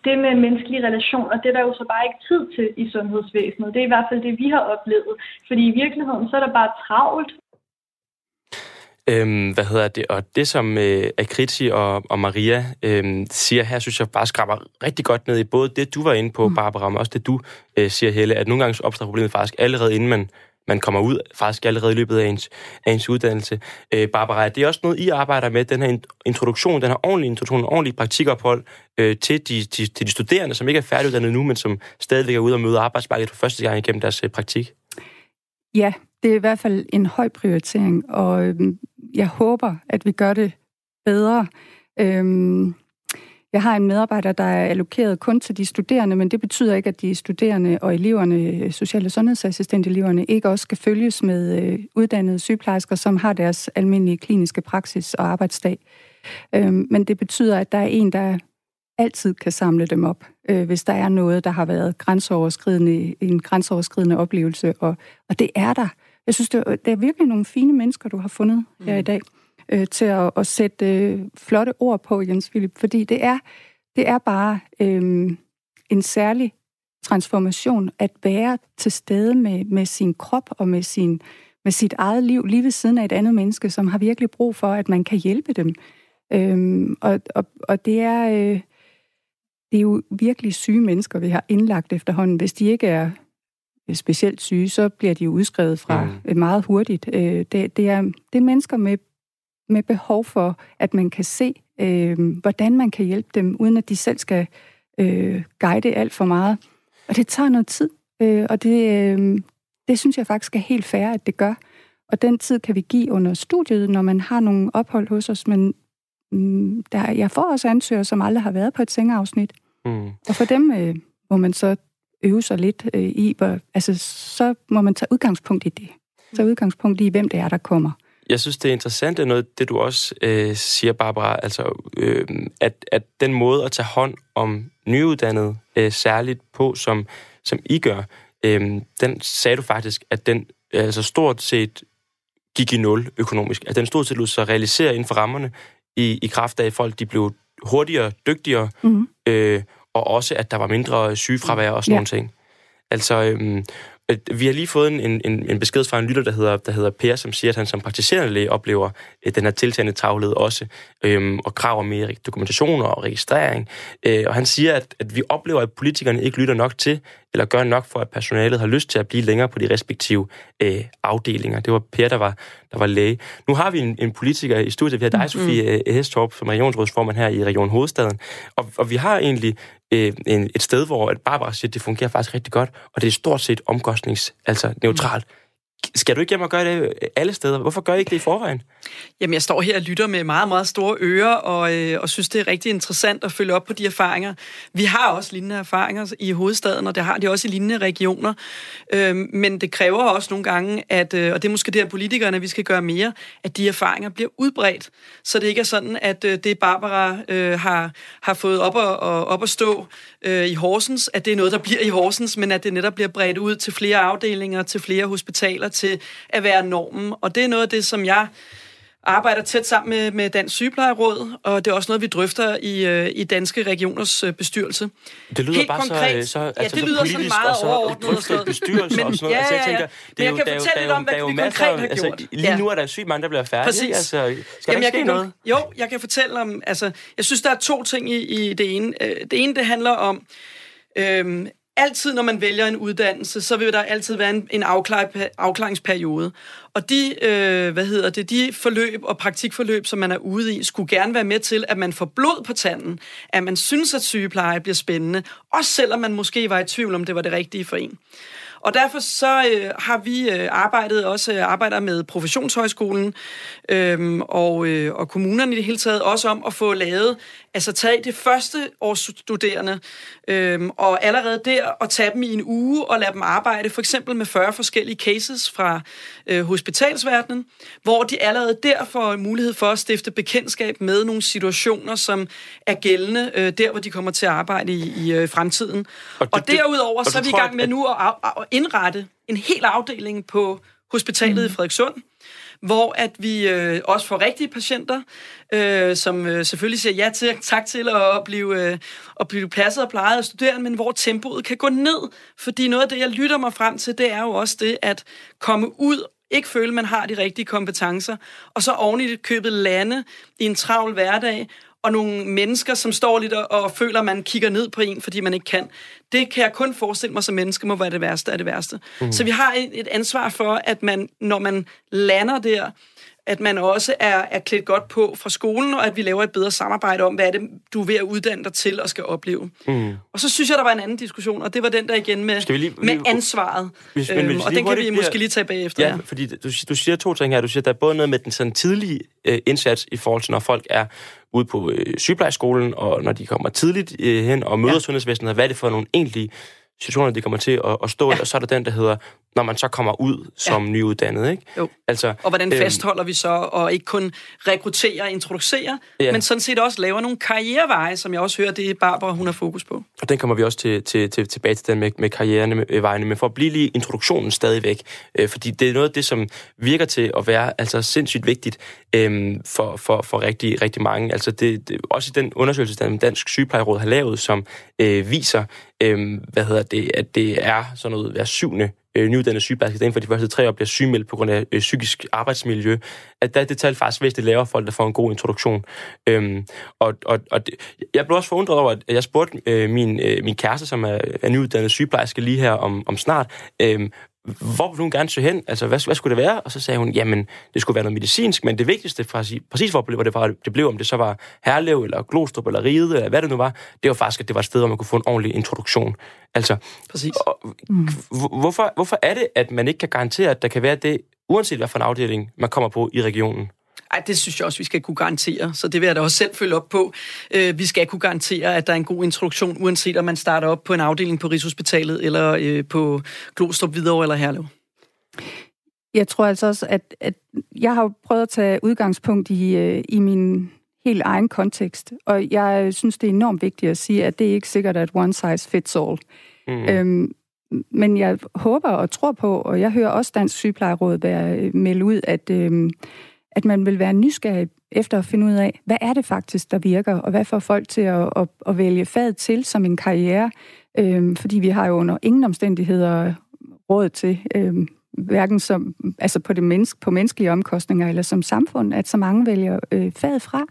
det med menneskelige relationer, det er der jo så bare ikke tid til i sundhedsvæsenet. Det er i hvert fald det, vi har oplevet. Fordi i virkeligheden, så er der bare travlt. Øhm, hvad hedder det? Og det, som øh, Akriti og, og Maria øh, siger her, synes jeg bare skraber rigtig godt ned i både det, du var inde på, mm. Barbara, men også det, du øh, siger, Helle, at nogle gange opstår problemet faktisk allerede inden man man kommer ud faktisk allerede i løbet af ens, af ens uddannelse. Øh, Barbara, det er også noget, I arbejder med, den her introduktion, den her ordentlige introduktion, en ordentlig praktikophold øh, til, de, de, til de studerende, som ikke er færdiguddannet nu, men som stadigvæk er ude og møde arbejdsmarkedet for første gang igennem deres øh, praktik? Ja, det er i hvert fald en høj prioritering, og øh, jeg håber, at vi gør det bedre. Øh, jeg har en medarbejder, der er allokeret kun til de studerende, men det betyder ikke, at de studerende og eleverne, sociale sundhedsassistenteleverne, ikke også skal følges med øh, uddannede sygeplejersker, som har deres almindelige kliniske praksis og arbejdsdag. Øhm, men det betyder, at der er en, der altid kan samle dem op, øh, hvis der er noget, der har været grænseoverskridende, en grænseoverskridende oplevelse, og, og det er der. Jeg synes, det er, det er virkelig nogle fine mennesker, du har fundet her mm. i dag øh, til at, at sætte øh, flotte ord på, Jens Philip, fordi det er, det er bare øh, en særlig transformation at være til stede med, med sin krop og med, sin, med sit eget liv lige ved siden af et andet menneske, som har virkelig brug for, at man kan hjælpe dem. Øh, og, og, og det er... Øh, det er jo virkelig syge mennesker, vi har indlagt efterhånden. Hvis de ikke er specielt syge, så bliver de jo udskrevet fra mm. meget hurtigt. Øh, det, det, er, det er mennesker med med behov for, at man kan se, øh, hvordan man kan hjælpe dem, uden at de selv skal øh, guide alt for meget. Og det tager noget tid, øh, og det, øh, det synes jeg faktisk er helt fair, at det gør. Og den tid kan vi give under studiet, når man har nogle ophold hos os, men der, jeg får også ansøgere, som aldrig har været på et sengeafsnit. Mm. Og for dem øh, må man så øve sig lidt øh, i, hvor, altså så må man tage udgangspunkt i det. Tage udgangspunkt i, hvem det er, der kommer. Jeg synes, det er interessant, det noget, det du også øh, siger, Barbara, altså, øh, at, at den måde at tage hånd om nyuddannede øh, særligt på, som, som I gør, øh, den sagde du faktisk, at den altså stort set gik i nul økonomisk. At den stort set lod sig realisere inden for rammerne i, i kraft af, at folk de blev hurtigere, dygtigere, mm-hmm. øh, og også, at der var mindre sygefravær og sådan ja. nogle ting. Altså, øh, vi har lige fået en, en, en besked fra en lytter, der hedder, der hedder Per, som siger, at han som praktiserende læge oplever øh, den her tiltagende tavlhed også, øhm, og krav om mere dokumentation og registrering. Øh, og han siger, at, at vi oplever, at politikerne ikke lytter nok til, eller gør nok for, at personalet har lyst til at blive længere på de respektive øh, afdelinger. Det var Per, der var, der var læge. Nu har vi en, en politiker i studiet. Vi har dig, mm. Sofie mm. Hestorp, som regionsrådsformand her i Region Hovedstaden. Og, og vi har egentlig øh, en, et sted, hvor at Barbara siger, at det fungerer faktisk rigtig godt, og det er stort set omkostnings, altså neutralt. Mm. Skal du ikke hjem og gøre det alle steder? Hvorfor gør I ikke det i forvejen? Jamen, jeg står her og lytter med meget, meget store ører, og, øh, og synes, det er rigtig interessant at følge op på de erfaringer. Vi har også lignende erfaringer i hovedstaden, og det har de også i lignende regioner. Øh, men det kræver også nogle gange, at, øh, og det er måske der politikerne, vi skal gøre mere, at de erfaringer bliver udbredt. Så det ikke er sådan, at øh, det Barbara øh, har, har fået op at, og, op at stå øh, i Horsens, at det er noget, der bliver i Horsens, men at det netop bliver bredt ud til flere afdelinger, til flere hospitaler, til at være normen. Og det er noget af det, som jeg arbejder tæt sammen med, med Dansk Sygeplejeråd, og det er også noget, vi drøfter i, øh, i Danske Regioners øh, bestyrelse. Det lyder Helt bare konkret, så, så, ja, altså, det så lyder sådan politisk, meget og så overordnet og noget. bestyrelse Men- og sådan noget. ja, altså, jeg ja, ja. tænker, det er jeg jo, kan der er fortælle lidt om, hvad vi konkret har altså, gjort. Lige Ja. nu er der sygt mange, der bliver færdige. Præcis. Altså, skal Jamen, der jeg ske noget? Jo, jeg kan fortælle om, altså, jeg synes, der er to ting i, i det ene. Øh, Det ene, det handler om, øhm, altid når man vælger en uddannelse, så vil der altid være en, en afklar, afklaringsperiode. Og de, øh, hvad hedder det, de forløb og praktikforløb, som man er ude i, skulle gerne være med til, at man får blod på tanden, at man synes, at sygepleje bliver spændende, også selvom man måske var i tvivl om, det var det rigtige for en. Og derfor så øh, har vi øh, arbejdet også øh, arbejder med professionshøjskolen øh, og, øh, og kommunerne i det hele taget også om at få lavet, altså tage det første års studerende øh, og allerede der og tage dem i en uge og lade dem arbejde for eksempel med 40 forskellige cases fra øh, hospitalsverdenen, hvor de allerede der får mulighed for at stifte bekendtskab med nogle situationer, som er gældende øh, der, hvor de kommer til at arbejde i, i øh, fremtiden. Og Og, og derudover og så er du vi i gang med at- nu at, at indrette en hel afdeling på hospitalet mm. i Frederikssund, hvor at vi øh, også får rigtige patienter, øh, som øh, selvfølgelig siger ja til, tak til at blive, øh, at blive passet og plejet af studerende, men hvor tempoet kan gå ned. Fordi noget af det, jeg lytter mig frem til, det er jo også det at komme ud ikke føle, man har de rigtige kompetencer, og så oven i det købet lande i en travl hverdag, og nogle mennesker, som står lidt og, og føler, at man kigger ned på en, fordi man ikke kan. Det kan jeg kun forestille mig som menneske, må være det værste af det værste. Mm. Så vi har et, et ansvar for, at man, når man lander der, at man også er, er klædt godt på fra skolen, og at vi laver et bedre samarbejde om, hvad er det, du er ved at uddanne dig til og skal opleve. Mm. Og så synes jeg, der var en anden diskussion, og det var den der igen med, Skal vi lige- med lige- ansvaret. Hvis- men øhm, hvis og den kan vi bliver- måske lige tage bagefter. Ja, fordi du, du siger to ting her. Du siger, der er både noget med den sådan tidlige øh, indsats i forhold til, når folk er ude på øh, sygeplejeskolen, og når de kommer tidligt øh, hen og møder ja. sundhedsvæsenet, hvad er det for nogle egentlige situationer, de kommer til at, at stå ja. i, og så er der den, der hedder, når man så kommer ud som ja. nyuddannet, ikke? Jo. Altså, Og hvordan øhm, fastholder vi så, og ikke kun rekrutterer og introducerer, Ja. men sådan set også laver nogle karriereveje, som jeg også hører, det er Barbara, hun har fokus på. Og den kommer vi også til, til, til, tilbage til den med, med karrieren med, øh, men for at blive lige introduktionen stadigvæk, øh, fordi det er noget af det, som virker til at være altså sindssygt vigtigt øh, for, for, for rigtig, rigtig mange. Altså det, det, også i den undersøgelse, som Dansk Sygeplejeråd har lavet, som øh, viser, øh, hvad hedder det, at det er sådan noget hver syvende øh, nyuddannede sygeplejerske, der inden for de første tre år bliver sygemeldt på grund af øh, psykisk arbejdsmiljø, at der er det tal faktisk væsentligt lavere folk, der får en god introduktion. Øhm, og, og, og det, jeg blev også forundret over, at jeg spurgte øh, min, øh, min kæreste, som er, er nyuddannet sygeplejerske lige her om, om snart, øh, hvor ville hun gerne søge hen? Altså, hvad, hvad skulle det være? Og så sagde hun, jamen, det skulle være noget medicinsk, men det vigtigste, præcis, præcis hvor det, var, det blev, om det så var Herlev, eller Glostrup, eller Ride, eller hvad det nu var, det var faktisk, at det var et sted, hvor man kunne få en ordentlig introduktion. Altså, Præcis. og, mm. hvorfor, hvorfor er det, at man ikke kan garantere, at der kan være det, uanset hvad for en afdeling man kommer på i regionen? Ej, det synes jeg også, vi skal kunne garantere, så det vil jeg da også selv følge op på. Øh, vi skal kunne garantere, at der er en god introduktion, uanset om man starter op på en afdeling på Rigshospitalet, eller øh, på Glostrup, Hvidovre eller Herlev. Jeg tror altså også, at, at jeg har prøvet at tage udgangspunkt i, øh, i min helt egen kontekst, og jeg synes, det er enormt vigtigt at sige, at det er ikke sikkert, at one size fits all. Mm. Øhm, men jeg håber og tror på, og jeg hører også Dansk Sygeplejeråd være, melde ud, at, øhm, at man vil være nysgerrig efter at finde ud af, hvad er det faktisk, der virker, og hvad får folk til at, at, at vælge faget til som en karriere, øhm, fordi vi har jo under ingen omstændigheder råd til, øhm, hverken som, altså på, det menneske, på menneskelige omkostninger eller som samfund, at så mange vælger øh, faget fra.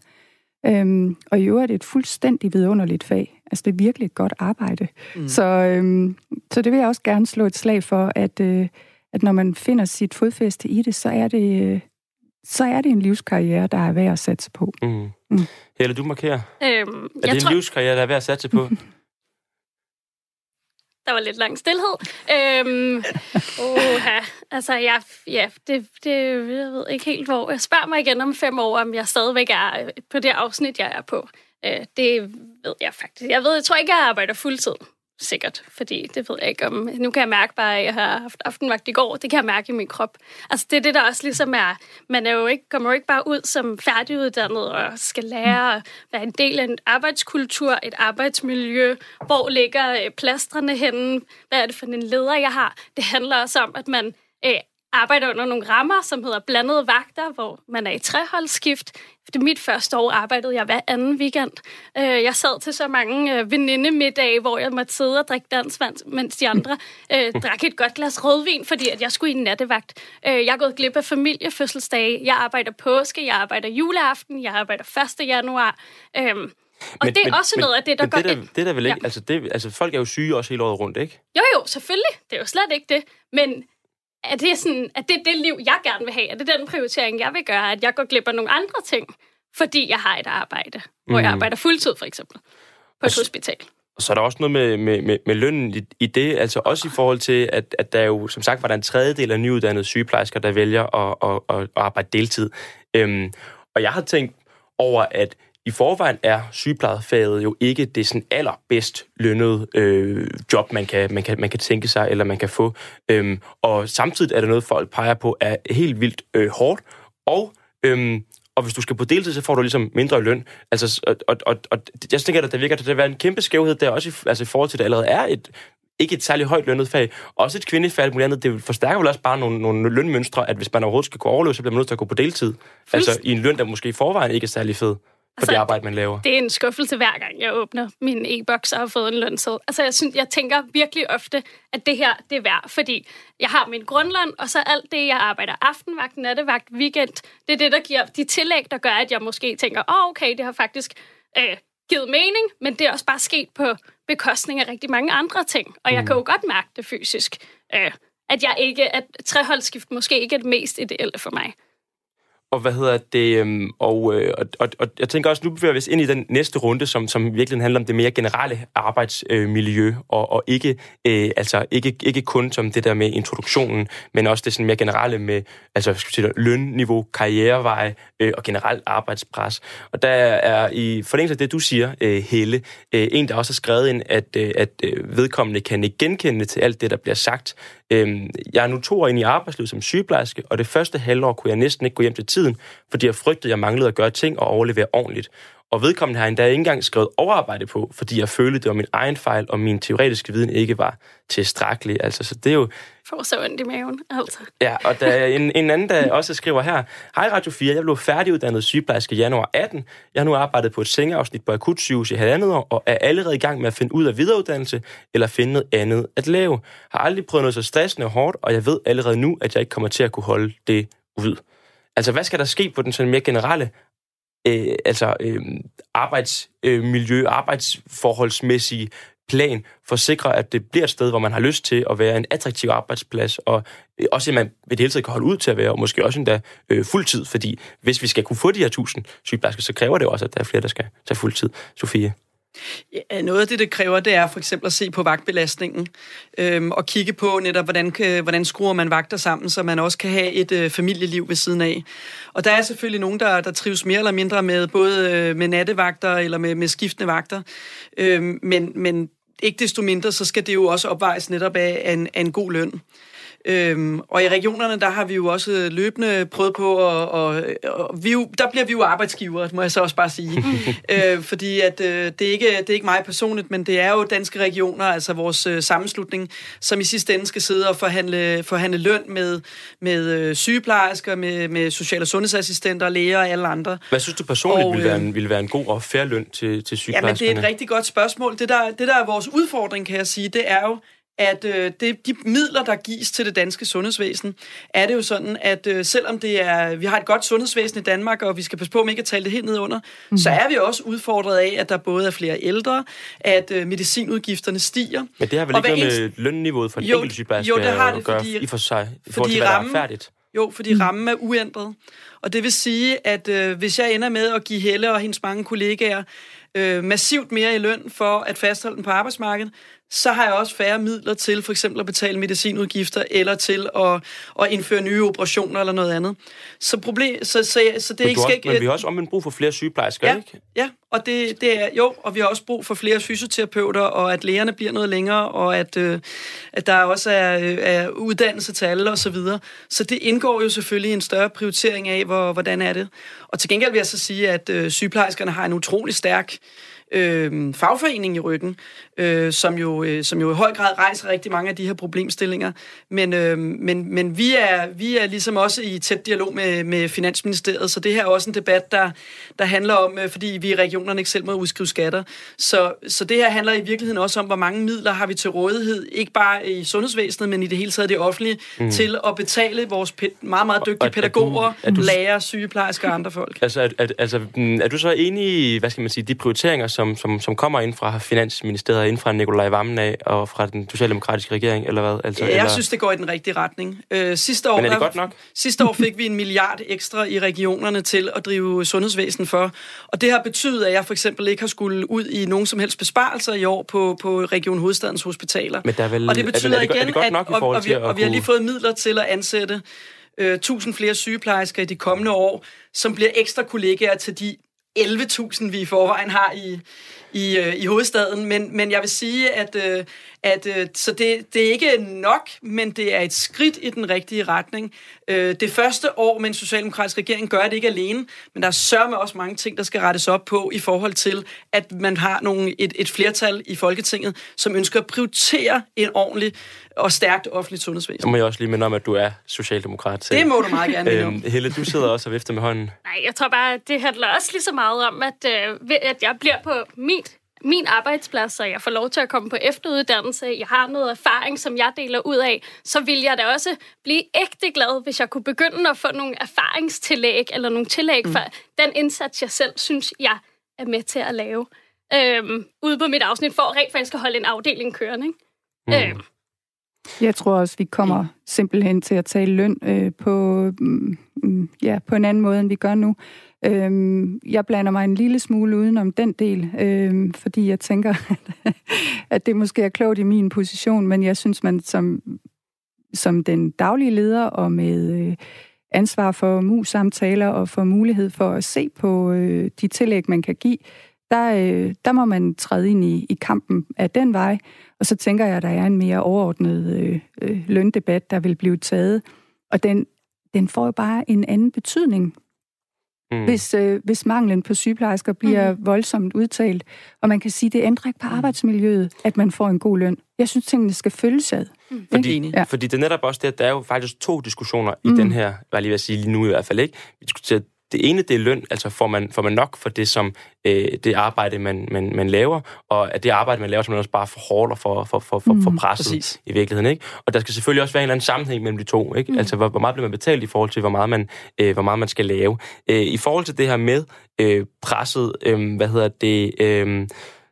Øhm, og i øvrigt er et fuldstændig vidunderligt fag. Altså det er virkelig et godt arbejde. Mm. Så, øhm, så det vil jeg også gerne slå et slag for, at, øh, at når man finder sit fodfæste i det, så er det, øh, så er det en livskarriere, der er værd at satse på. Mm. Mm. Helle, du markerer. Øhm, Er jeg det tror, en livskarriere, der er værd at satse på? der var lidt lang stillhed. Øhm, oha. Altså, jeg, ja, det, det, jeg ved ikke helt, hvor. Jeg spørger mig igen om fem år, om jeg stadigvæk er øh, på det afsnit, jeg er på. Øh, det ved jeg faktisk. Jeg ved, jeg tror ikke, jeg arbejder fuldtid. Sikkert, fordi det ved jeg ikke om... Nu kan jeg mærke bare, at jeg har haft aftenvagt i går. Det kan jeg mærke i min krop. Altså, det er det, der også ligesom er... Man er jo ikke, kommer jo ikke bare ud som færdiguddannet og skal lære at være en del af en arbejdskultur, et arbejdsmiljø. Hvor ligger øh, plastrene henne? Hvad er det for en leder, jeg har? Det handler også om, at man øh, arbejder under nogle rammer, som hedder blandede vagter, hvor man er i treholdsskift. Det mit første år arbejdede jeg hver anden weekend. Øh, jeg sad til så mange øh, venindemiddage, hvor jeg måtte sidde og drikke dansvand, mens de andre øh, drak et godt glas rødvin, fordi at jeg skulle i en nattevagt. Øh, jeg er gået glip af familiefødselsdage. Jeg arbejder påske, jeg arbejder juleaften, jeg arbejder 1. januar. Øh, og men, det er men, også men, noget af det, der gør... Det, der, det der vel ikke... Ja. Altså, det, altså, folk er jo syge også hele året rundt, ikke? Jo, jo, selvfølgelig. Det er jo slet ikke det. Men er det, sådan, er det det liv, jeg gerne vil have? Er det den prioritering, jeg vil gøre? At jeg går glip af nogle andre ting, fordi jeg har et arbejde, mm. hvor jeg mm. arbejder fuldtid, for eksempel, på et og hospital. Og så er der også noget med, med, med, med lønnen i, i det, altså også i forhold til, at, at der jo, som sagt, var der en tredjedel af nyuddannede sygeplejersker, der vælger at, at, at, at arbejde deltid. Øhm, og jeg har tænkt over, at i forvejen er sygeplejefaget jo ikke det sådan allerbedst lønnede øh, job, man kan, man, kan, man kan tænke sig, eller man kan få. Øhm, og samtidig er det noget, folk peger på, er helt vildt øh, hårdt. Og, øhm, og hvis du skal på deltid, så får du ligesom mindre løn. Altså, og, og, og, og jeg tænker, at der virker at være en kæmpe skævhed der, også i, altså i forhold til, at det allerede er et ikke et særligt højt lønnet fag. Også et kvindefag, muligt andet. Det forstærker vel også bare nogle, nogle lønmønstre, at hvis man overhovedet skal kunne overleve, så bliver man nødt til at gå på deltid. Altså i en løn, der måske i forvejen ikke er særlig fed altså, det arbejde, man laver? Det er en skuffelse hver gang, jeg åbner min e-boks og har fået en lønseddel. Altså, jeg, synes, jeg tænker virkelig ofte, at det her det er værd, fordi jeg har min grundløn, og så alt det, jeg arbejder aftenvagt, nattevagt, weekend, det er det, der giver de tillæg, der gør, at jeg måske tænker, åh, oh, okay, det har faktisk øh, givet mening, men det er også bare sket på bekostning af rigtig mange andre ting. Og jeg mm. kan jo godt mærke det fysisk, øh, at jeg ikke, at treholdsskift måske ikke er det mest ideelle for mig. Og hvad hedder det? Øhm, og, øh, og, og, og jeg tænker også, nu bevæger vi os ind i den næste runde, som, som virkelig handler om det mere generelle arbejdsmiljø, øh, og, og ikke, øh, altså ikke, ikke kun som det der med introduktionen, men også det sådan mere generelle med altså, skal sige, lønniveau, karriereveje øh, og generelt arbejdspres. Og der er i forlængelse af det, du siger, øh, Helle, øh, en, der også har skrevet ind, at, øh, at øh, vedkommende kan ikke genkende til alt det, der bliver sagt. Øhm, jeg er nu to år inde i arbejdslivet som sygeplejerske, og det første halvår kunne jeg næsten ikke gå hjem til tiden, fordi jeg frygtede, at jeg manglede at gøre ting og overlevere ordentligt. Og vedkommende har endda ikke engang skrevet overarbejde på, fordi jeg følte, det var min egen fejl, og min teoretiske viden ikke var tilstrækkelig. Altså, så det er jo... Får så ondt i maven, altså. Ja, og der er en, en anden, der også skriver her, Hej Radio 4, jeg blev færdiguddannet sygeplejerske i januar 18. Jeg har nu arbejdet på et sengeafsnit på akutsygehus i halvandet år, og er allerede i gang med at finde ud af videreuddannelse, eller finde noget andet at lave. Har aldrig prøvet noget så stressende og hårdt, og jeg ved allerede nu, at jeg ikke kommer til at kunne holde det ud. Altså, hvad skal der ske på den sådan mere generelle øh, altså, øh, arbejdsmiljø, øh, arbejdsforholdsmæssige plan for at sikre, at det bliver et sted, hvor man har lyst til at være en attraktiv arbejdsplads, og øh, også at man ved det hele taget kan holde ud til at være, og måske også endda øh, fuldtid, fordi hvis vi skal kunne få de her tusind sygeplejersker, så kræver det også, at der er flere, der skal tage fuldtid. Sofie? Ja, noget af det, det kræver, det er for eksempel at se på vagtbelastningen øhm, og kigge på netop, hvordan, hvordan skruer man vagter sammen, så man også kan have et øh, familieliv ved siden af. Og der er selvfølgelig nogen, der, der trives mere eller mindre med både øh, med nattevagter eller med, med skiftende vagter. Øhm, men, men ikke desto mindre, så skal det jo også opvejes netop af, af, en, af en god løn. Øhm, og i regionerne, der har vi jo også løbende prøvet på, og, og, og vi jo, der bliver vi jo arbejdsgiver, må jeg så også bare sige. øh, fordi at, øh, det, er ikke, det er ikke mig personligt, men det er jo danske regioner, altså vores øh, sammenslutning, som i sidste ende skal sidde og forhandle, forhandle løn med, med øh, sygeplejersker, med, med social- og sundhedsassistenter, læger og alle andre. Hvad synes du personligt og, ville, være en, øh, ville være en god og fair løn til, til sygeplejerskerne? Jamen, det er et rigtig godt spørgsmål. Det der, det der er vores udfordring, kan jeg sige, det er jo, at øh, det, de midler, der gives til det danske sundhedsvæsen, er det jo sådan, at øh, selvom det er, vi har et godt sundhedsvæsen i Danmark, og vi skal passe på, om ikke at tale det helt ned under, mm. så er vi også udfordret af, at der både er flere ældre, at øh, medicinudgifterne stiger. Men det har vel ikke noget med lønniveauet for en jo, enkelt sygeplejerske jo, det har det, gøre fordi, i for sig, i fordi til, hvad rammen, der er færdigt? Jo, fordi mm. rammen er uændret. Og det vil sige, at øh, hvis jeg ender med at give Helle og hendes mange kollegaer øh, massivt mere i løn for at fastholde den på arbejdsmarkedet, så har jeg også færre midler til for eksempel at betale medicinudgifter, eller til at, at indføre nye operationer eller noget andet. Så, problem, så, så, så det er ikke... Også, men vi har også omvendt brug for flere sygeplejersker, ja, ikke? Ja, og det, det er jo, og vi har også brug for flere fysioterapeuter, og at lægerne bliver noget længere, og at, øh, at der også er, øh, er uddannelse til alle og så videre. Så det indgår jo selvfølgelig i en større prioritering af, hvor, hvordan er det. Og til gengæld vil jeg så sige, at øh, sygeplejerskerne har en utrolig stærk øh, fagforening i ryggen, øh, som, jo, øh, som jo i høj grad rejser rigtig mange af de her problemstillinger. Men, øh, men, men vi, er, vi er ligesom også i tæt dialog med, med Finansministeriet, så det her er også en debat, der, der handler om, øh, fordi vi i regionerne ikke selv må udskrive skatter. Så, så det her handler i virkeligheden også om, hvor mange midler har vi til rådighed, ikke bare i sundhedsvæsenet, men i det hele taget det offentlige, mm. til at betale vores meget, meget dygtige pædagoger, er du, er du, lærere, sygeplejersker og andre folk. Altså, er, er, altså, mm, er du så enig i, hvad skal man sige, de prioriteringer, som, som, som kommer ind fra Finansministeriet, ind fra Nikolaj Vammen af, og fra den socialdemokratiske regering, eller hvad? Altså, jeg eller? synes, det går i den rigtige retning. Øh, sidste år, Men er det godt nok? Sidste år fik vi en milliard ekstra i regionerne til at drive sundhedsvæsen for, og det har betydet, at jeg for eksempel ikke har skulle ud i nogen som helst besparelser i år på, på Region Hovedstadens hospitaler. Men der er vel, og det betyder er, det, er det, igen, er det at, og, og, vi, og vi har lige fået midler til at ansætte øh, 1000 flere sygeplejersker i de kommende år, som bliver ekstra kollegaer til de 11.000, vi i forvejen har i, i, øh, i hovedstaden. Men, men jeg vil sige, at, øh, at øh, så det, det er ikke nok, men det er et skridt i den rigtige retning. Øh, det første år med en socialdemokratisk regering gør det ikke alene, men der er sørme også mange ting, der skal rettes op på i forhold til, at man har nogle, et, et flertal i Folketinget, som ønsker at prioritere en ordentlig og stærkt offentligt sundhedsvæsen. Så må jeg også lige minde om, at du er socialdemokrat selv. Det må du meget gerne minde om. Øhm, Helle, du sidder også og vifter med hånden. Nej, jeg tror bare, det handler også lige så meget om, at, øh, at jeg bliver på mit min arbejdsplads, så jeg får lov til at komme på efteruddannelse, jeg har noget erfaring, som jeg deler ud af, så vil jeg da også blive ægte glad, hvis jeg kunne begynde at få nogle erfaringstillæg, eller nogle tillæg mm. for den indsats, jeg selv synes, jeg er med til at lave. Øhm, ude på mit afsnit, for rent faktisk at holde en afdeling kørende. Ikke? Mm. Øhm. Jeg tror også, vi kommer mm. simpelthen til at tale løn øh, på, mm, Mm, ja, på en anden måde, end vi gør nu. Øhm, jeg blander mig en lille smule udenom den del, øhm, fordi jeg tænker, at det måske er klogt i min position, men jeg synes, man som, som den daglige leder og med øh, ansvar for mus-samtaler og for mulighed for at se på øh, de tillæg, man kan give, der, øh, der må man træde ind i, i kampen af den vej. Og så tænker jeg, at der er en mere overordnet øh, øh, løndebat, der vil blive taget. Og den, den får jo bare en anden betydning mm. hvis, øh, hvis manglen på sygeplejersker bliver mm. voldsomt udtalt. Og man kan sige, at det ændrer ikke på mm. arbejdsmiljøet, at man får en god løn. Jeg synes, tingene skal følges ad. Mm. Fordi, ja. fordi det er netop også det, at der er jo faktisk to diskussioner i mm. den her, hvad jeg lige vil sige lige nu i hvert fald ikke. Vi diskuterer det ene, det er løn, altså får man, får man nok for det, som øh, det arbejde, man, man, man laver, og at det arbejde, man laver, som man også bare for hårdt og for, for, for, for, mm, for presset præcis. i virkeligheden. Ikke? Og der skal selvfølgelig også være en eller anden sammenhæng mellem de to. Ikke? Mm. Altså, hvor, hvor meget bliver man betalt i forhold til, hvor meget man, øh, hvor meget man skal lave. Øh, I forhold til det her med øh, presset, øh, hvad hedder det... Øh,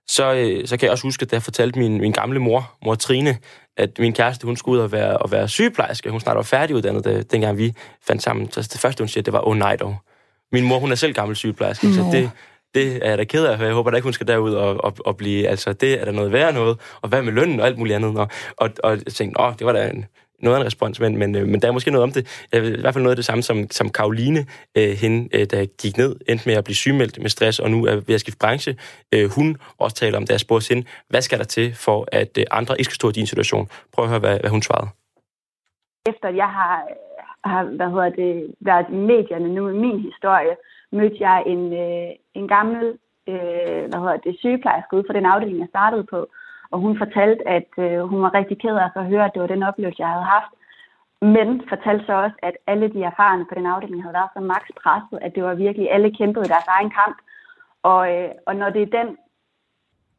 så, øh, så kan jeg også huske, at jeg fortalte min, min gamle mor, mor Trine, at min kæreste, hun skulle ud og være, og være sygeplejerske. Hun snart var færdiguddannet, da, dengang vi fandt sammen. Så det første, hun siger, det var, oh nej dog. Min mor, hun er selv gammel sygeplejerske, Nå. så det, det er jeg da ked af, for jeg håber da ikke, hun skal derud og, og, og blive, altså det er da noget værd noget, og hvad med lønnen og alt muligt andet. Og, og, og jeg tænkte, åh, det var da en, noget af en respons, men, men, øh, men der er måske noget om det. I hvert fald noget af det samme som, som Karoline, øh, hende, øh, der gik ned, endte med at blive sygemeldt med stress, og nu er ved at skifte branche. Øh, hun også taler om, da jeg spurgte hende, hvad skal der til for, at øh, andre ikke skal stå i din situation? Prøv at høre, hvad, hvad hun svarede. Efter jeg har har hvad hedder det, været i medierne nu i min historie, mødte jeg en, øh, en gammel øh, hvad hedder det, sygeplejerske ude fra den afdeling, jeg startede på. Og hun fortalte, at øh, hun var rigtig ked af at høre, at det var den oplevelse, jeg havde haft. Men fortalte så også, at alle de erfarne på den afdeling havde været så maks presset, at det var virkelig, alle kæmpede deres egen kamp. Og, øh, og når det er den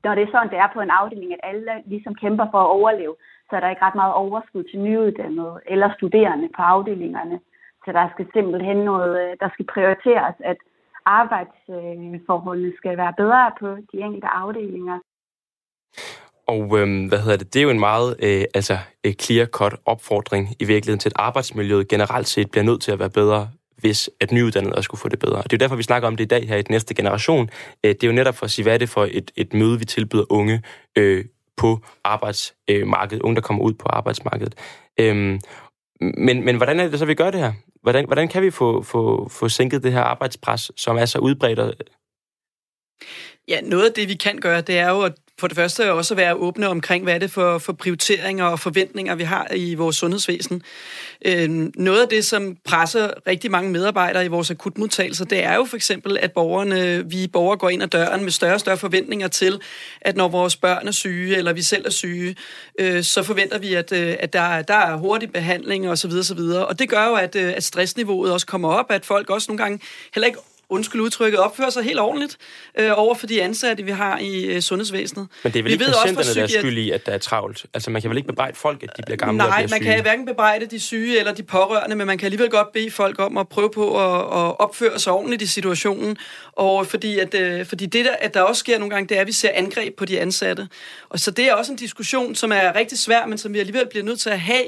når det er sådan, det er på en afdeling, at alle ligesom kæmper for at overleve, så er der ikke ret meget overskud til nyuddannede eller studerende på afdelingerne. Så der skal simpelthen noget, øh, der skal prioriteres, at arbejdsforholdene skal være bedre på de enkelte afdelinger. Og øhm, hvad hedder det? Det er jo en meget øh, altså, øh, clear-cut opfordring i virkeligheden til, at arbejdsmiljøet generelt set bliver nødt til at være bedre hvis at nyuddannede skulle få det bedre. Og det er jo derfor, vi snakker om det i dag her i den næste generation. Øh, det er jo netop for at sige, hvad er det for et, et møde, vi tilbyder unge øh, på arbejdsmarkedet, øh, unge, der kommer ud på arbejdsmarkedet. Øhm, men, men hvordan er det så, vi gør det her? Hvordan, hvordan kan vi få, få, få sænket det her arbejdspres, som er så udbredt? Ja, noget af det, vi kan gøre, det er jo at for det første også at være åbne omkring, hvad er det for, for prioriteringer og forventninger, vi har i vores sundhedsvæsen. Øh, noget af det, som presser rigtig mange medarbejdere i vores akutmodtagelser, det er jo for eksempel, at borgerne, vi borgere går ind ad døren med større og større forventninger til, at når vores børn er syge, eller vi selv er syge, øh, så forventer vi, at, øh, at der, der er hurtig behandling osv. osv. Og det gør jo, at, øh, at stressniveauet også kommer op, at folk også nogle gange heller ikke undskyld udtrykket, opfører sig helt ordentligt øh, over for de ansatte, vi har i øh, sundhedsvæsenet. Men det er vel vi ikke ved patienterne, også, der er psykiat- skyld i, at der er travlt? Altså, man kan vel ikke bebrejde folk, at de bliver gamle Nej, og bliver man syge? kan hverken bebrejde de syge eller de pårørende, men man kan alligevel godt bede folk om at prøve på at, at opføre sig ordentligt i situationen. Og fordi, at, øh, fordi det, der, at der også sker nogle gange, det er, at vi ser angreb på de ansatte. Og så det er også en diskussion, som er rigtig svær, men som vi alligevel bliver nødt til at have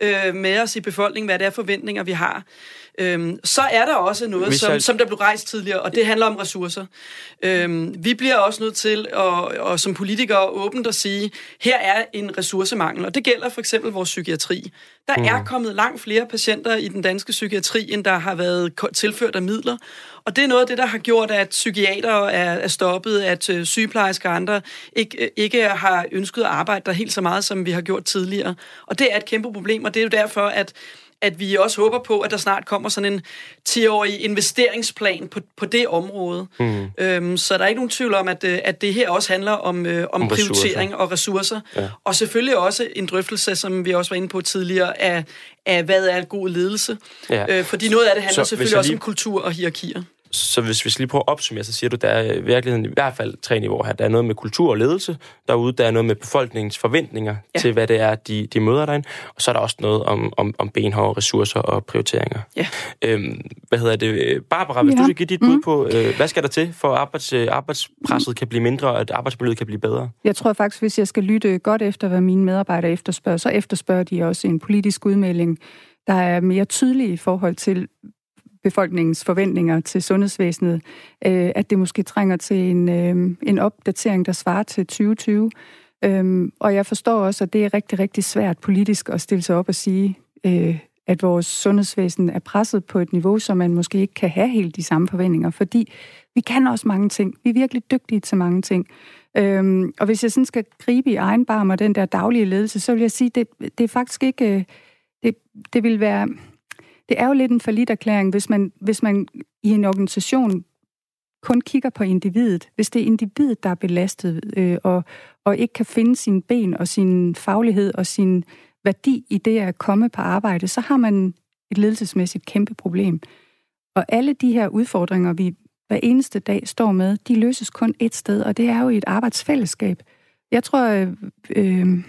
øh, med os i befolkningen, hvad det er forventninger, vi har. Øhm, så er der også noget, Hvis som, som der blev rejst tidligere, og det handler om ressourcer. Øhm, vi bliver også nødt til at, og som politikere åbent at sige, her er en ressourcemangel, og det gælder for eksempel vores psykiatri. Der mm. er kommet langt flere patienter i den danske psykiatri, end der har været tilført af midler, og det er noget af det, der har gjort, at psykiater er, er stoppet, at øh, sygeplejersker og andre ikke, øh, ikke har ønsket at arbejde der helt så meget, som vi har gjort tidligere. Og det er et kæmpe problem, og det er jo derfor, at at vi også håber på, at der snart kommer sådan en 10-årig investeringsplan på, på det område. Mm. Øhm, så der er ikke nogen tvivl om, at, øh, at det her også handler om, øh, om, Om ressourcer. prioritering og ressourcer. Ja. Og selvfølgelig også en drøftelse, som vi også var inde på tidligere, af, af hvad er god ledelse. Ja. Øh, fordi noget af det handler Så selvfølgelig jeg også lige- om kultur og hierarkier. Så hvis vi skal lige prøve at opsummere, så siger du, der er i virkeligheden i hvert fald tre niveauer her. Der er noget med kultur og ledelse derude, der er noget med befolkningens forventninger Ja. til, hvad det er, de, de møder derinde, og så er der også noget om, om, om benhårde ressourcer og prioriteringer. Ja. Øhm, hvad hedder det? Barbara, hvis Ja. du skal give dit bud på, øh, hvad skal der til, for at arbejds, øh, arbejdspresset kan blive mindre, og at arbejdsmiljøet kan blive bedre? Jeg tror faktisk, hvis jeg skal lytte godt efter, hvad mine medarbejdere efterspørger, så efterspørger de også en politisk udmelding, der er mere tydelig i forhold til befolkningens forventninger til sundhedsvæsenet, øh, at det måske trænger til en, øh, en opdatering, der svarer til 2020. Øhm, og jeg forstår også, at det er rigtig, rigtig svært politisk at stille sig op og sige, øh, at vores sundhedsvæsen er presset på et niveau, som man måske ikke kan have helt de samme forventninger, fordi vi kan også mange ting. Vi er virkelig dygtige til mange ting. Øhm, og hvis jeg sådan skal gribe i egen barm og den der daglige ledelse, så vil jeg sige, det, det er faktisk ikke... Øh, det, det vil være... Det er jo lidt en forlitterklæring, hvis man, hvis man i en organisation kun kigger på individet. Hvis det er individet, der er belastet øh, og, og ikke kan finde sine ben og sin faglighed og sin værdi i det at komme på arbejde, så har man et ledelsesmæssigt kæmpe problem. Og alle de her udfordringer, vi hver eneste dag står med, de løses kun et sted, og det er jo i et arbejdsfællesskab. Jeg tror, øh, øh,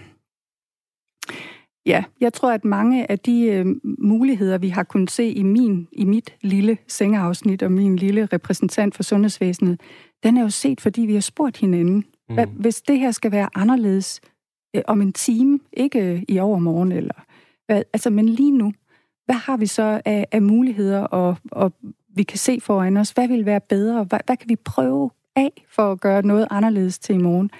ja, jeg tror, at mange af de øh, muligheder, vi har kunnet se i min, i mit lille sengeafsnit og min lille repræsentant for sundhedsvæsenet, den er jo set, fordi vi har spurgt hinanden. Hvad, hvis det her skal være anderledes øh, om en time, ikke øh, i overmorgen, eller hvad, altså, men lige nu, hvad har vi så af, af muligheder, og, og vi kan se foran os, hvad vil være bedre, hvad, hvad kan vi prøve af for at gøre noget anderledes til i morgen?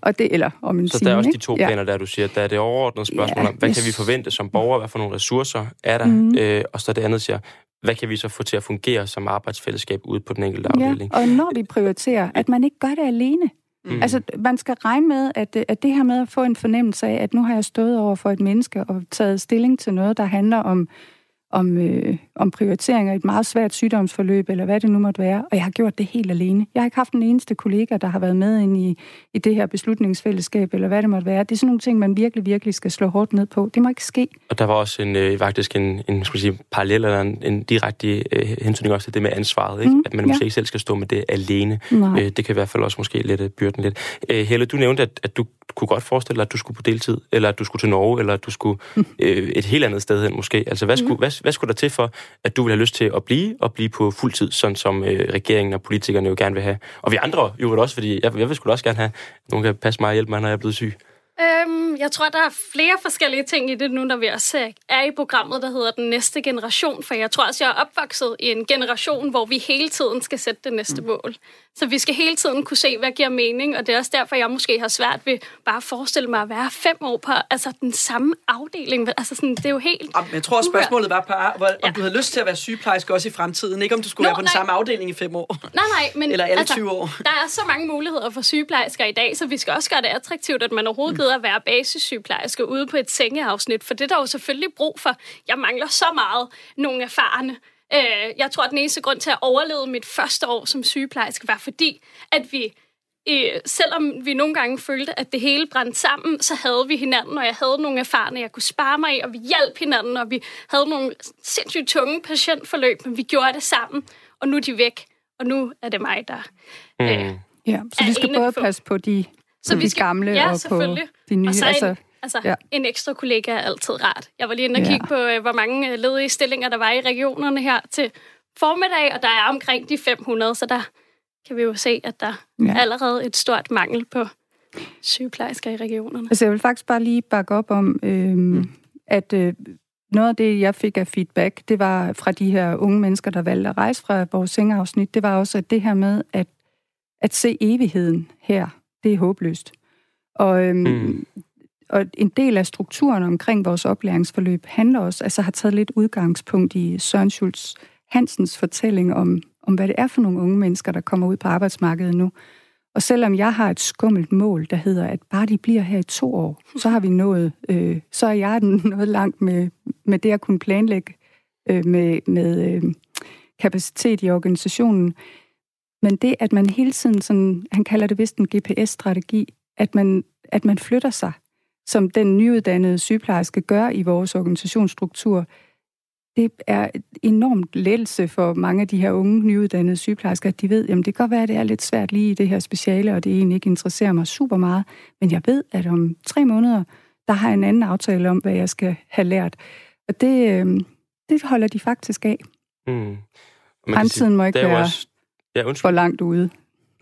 Og det, eller om en Så time, der er også de to planer, der du siger, der er det overordnede spørgsmål Ja, om, hvad yes. kan vi forvente som borgere, hvad for nogle ressourcer er der, Mhm. øh, og så det andet siger, hvad kan vi så få til at fungere som arbejdsfællesskab ude på den enkelte Ja, afdeling? og når vi prioriterer, at man ikke gør det alene. Mm. Altså, man skal regne med, at, at det her med at få en fornemmelse af, at nu har jeg stået over for et menneske og taget stilling til noget, der handler om, om, øh, om prioriteringer i et meget svært sygdomsforløb, eller hvad det nu måtte være, og jeg har gjort det helt alene. Jeg har ikke haft en eneste kollega, der har været med ind i, i det her beslutningsfællesskab, eller hvad det måtte være. Det er sådan nogle ting, man virkelig, virkelig skal slå hårdt ned på. Det må ikke ske. Og der var også en, øh, faktisk en, en skal sige, parallel eller en, en direkte øh, hensynning også til det med ansvaret, ikke? Mm, at man ja. måske ikke selv skal stå med det alene. Nej. Øh, det kan i hvert fald også måske lette byrden lidt. Øh, Helle, du nævnte, at, at du kunne godt forestille dig, at du skulle på deltid, eller at du skulle til Norge, eller at du skulle øh, et helt andet sted hen måske. Altså, hvad skulle, hvad, hvad skulle der til for, at du ville have lyst til at blive, og blive på fuld tid, sådan som øh, regeringen og politikerne jo gerne vil have? Og vi andre jo også, fordi jeg, jeg vil sgu da også gerne have, at nogen kan passe mig og hjælpe mig, når jeg er blevet syg. Øhm, jeg tror, der er flere forskellige ting i det nu, når vi også er i programmet, der hedder Den Næste Generation. For jeg tror også, jeg er opvokset i en generation, hvor vi hele tiden skal sætte det næste mm. mål. Så vi skal hele tiden kunne se, hvad giver mening, og det er også derfor, jeg måske har svært ved bare at forestille mig at være fem år på altså, den samme afdeling. Altså, sådan, det er jo helt... Jamen, jeg tror, spørgsmålet var på, om ja. du havde lyst til at være sygeplejerske også i fremtiden. Ikke om du skulle Nå, være på nej. den samme afdeling i fem år. Nej, nej. Men, Eller alle altså, 20 år. Der er så mange muligheder for sygeplejersker i dag, så vi skal også gøre det attraktivt, at man overhovedet gider at være basissygeplejerske ude på et sengeafsnit, for det er der jo selvfølgelig brug for. Jeg mangler så meget nogle erfarne. Øh, jeg tror, at den eneste grund til at overleve mit første år som sygeplejerske var fordi, at vi selvom vi nogle gange følte, at det hele brændte sammen, så havde vi hinanden, og jeg havde nogle erfarne, jeg kunne spare mig i, og vi hjalp hinanden, og vi havde nogle sindssygt tunge patientforløb, men vi gjorde det sammen, og nu er de væk, og nu er det mig, der mm. øh, Ja, så vi skal både passe på de så vi skal, gamle ja, og på de nye. Og så altså, en, altså, ja. en ekstra kollega er altid rart. Jeg var lige inde og ja. kigge på, øh, hvor mange øh, ledige stillinger der var i regionerne her til formiddag, og der er omkring de 500, så der kan vi jo se, at der ja. er allerede et stort mangel på sygeplejersker i regionerne. Altså, jeg vil faktisk bare lige bakke op om, øhm, mm. at øh, noget af det, jeg fik af feedback, det var fra de her unge mennesker, der valgte at rejse fra vores sengeafsnit, det var også at det her med at, at se evigheden her det er håbløst. Og, øhm, mm. og en del af strukturen omkring vores oplæringsforløb handler også, altså har taget lidt udgangspunkt i Søren Schultz Hansens fortælling om, om, hvad det er for nogle unge mennesker, der kommer ud på arbejdsmarkedet nu. Og selvom jeg har et skummelt mål, der hedder, at bare de bliver her i to år, så har vi nået, øh, så er jeg noget langt med, med det at kunne planlægge øh, med, med øh, kapacitet i organisationen. Men det, at man hele tiden, sådan, han kalder det vist en GPS-strategi, at man, at man flytter sig, som den nyuddannede sygeplejerske gør i vores organisationsstruktur, det er enormt lettelse for mange af de her unge, nyuddannede sygeplejersker, at de ved, at det kan godt være, at det er lidt svært lige i det her speciale, og det egentlig ikke interesserer mig super meget, men jeg ved, at om tre måneder, der har jeg en anden aftale om, hvad jeg skal have lært. Og det, øh, det holder de faktisk af. Mm. Fremtiden må ikke være... Også, Ja, undskyld. for langt ude.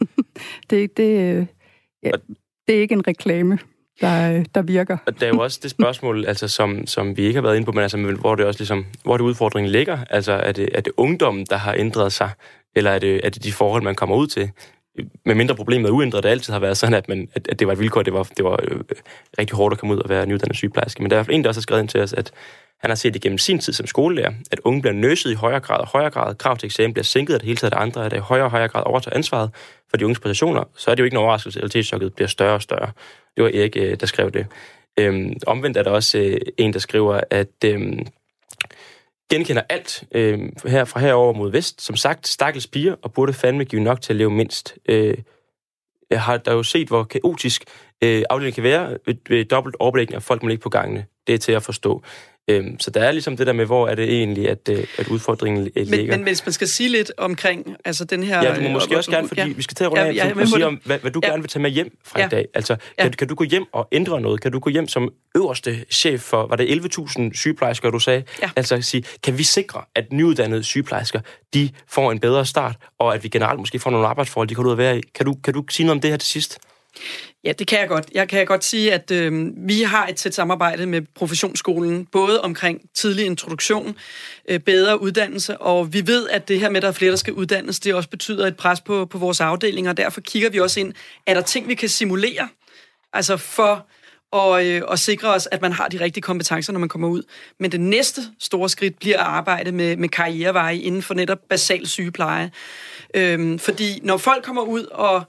det, det, ja, det er ikke en reklame, der, der virker. Og der er jo også det spørgsmål, altså, som, som vi ikke har været inde på, men altså, hvor det også ligesom, hvor det udfordringen ligger. Altså, er det, er det ungdommen, der har ændret sig, eller er det, er det de forhold, man kommer ud til? Med mindre problemet er uændret, det altid har været sådan, at, man, at, at det var et vilkår, det var, det var øh, rigtig hårdt at komme ud og være nyuddannet sygeplejerske. Men der er en, der også har skrevet ind til os, at han har set igennem sin tid som skolelærer, at unge bliver nøset i højere grad og højere grad. Krav til eksamen bliver sænket, og det hele taget af andre, at der i højere og højere grad overtager ansvaret for de unges præstationer, så er det jo ikke en overraskelse, at realitetschokket bliver større og større. Det var Erik, øh, der skrev det. Øhm, omvendt er der også øh, en, der skriver, at øhm, genkender alt øh, her fra herover mod vest. Som sagt, stakkels piger, og burde fandme give nok til at leve mindst. Øh, jeg har da jo set, hvor kaotisk øh, afdelingen kan være ved, ved dobbelt overblikning, og folk må ligge på gangene. Det er til at forstå. Øhm, så der er ligesom det der med, hvor er det egentlig, at, øh, at udfordringen ligger. Men, men hvis man skal sige lidt omkring altså den her... Ja, du må måske også gerne, fordi ja. vi skal til at runde ja, af, ja, og sige om, hvad, hvad du ja. gerne vil tage med hjem fra ja. i dag. Altså, kan, ja. kan du gå hjem og ændre noget? Kan du gå hjem som øverste chef for, var det 11.000 sygeplejersker, du sagde? Ja. Altså sige, kan vi sikre, at nyuddannede sygeplejersker, de får en bedre start, og at vi generelt måske får nogle arbejdsforhold, de kan ud og være i? Kan du, kan du sige noget om det her til sidst? Ja, det kan jeg godt. Jeg kan godt sige, at øh, vi har et tæt samarbejde med professionsskolen, både omkring tidlig introduktion, øh, bedre uddannelse, og vi ved, at det her med, at der er flere, der skal uddannes, det også betyder et pres på, på vores afdelinger, og derfor kigger vi også ind, er der ting, vi kan simulere, altså for og, øh, og sikre os, at man har de rigtige kompetencer, når man kommer ud. Men det næste store skridt bliver at arbejde med, med karriereveje inden for netop basal sygepleje. Øhm, fordi når folk kommer ud og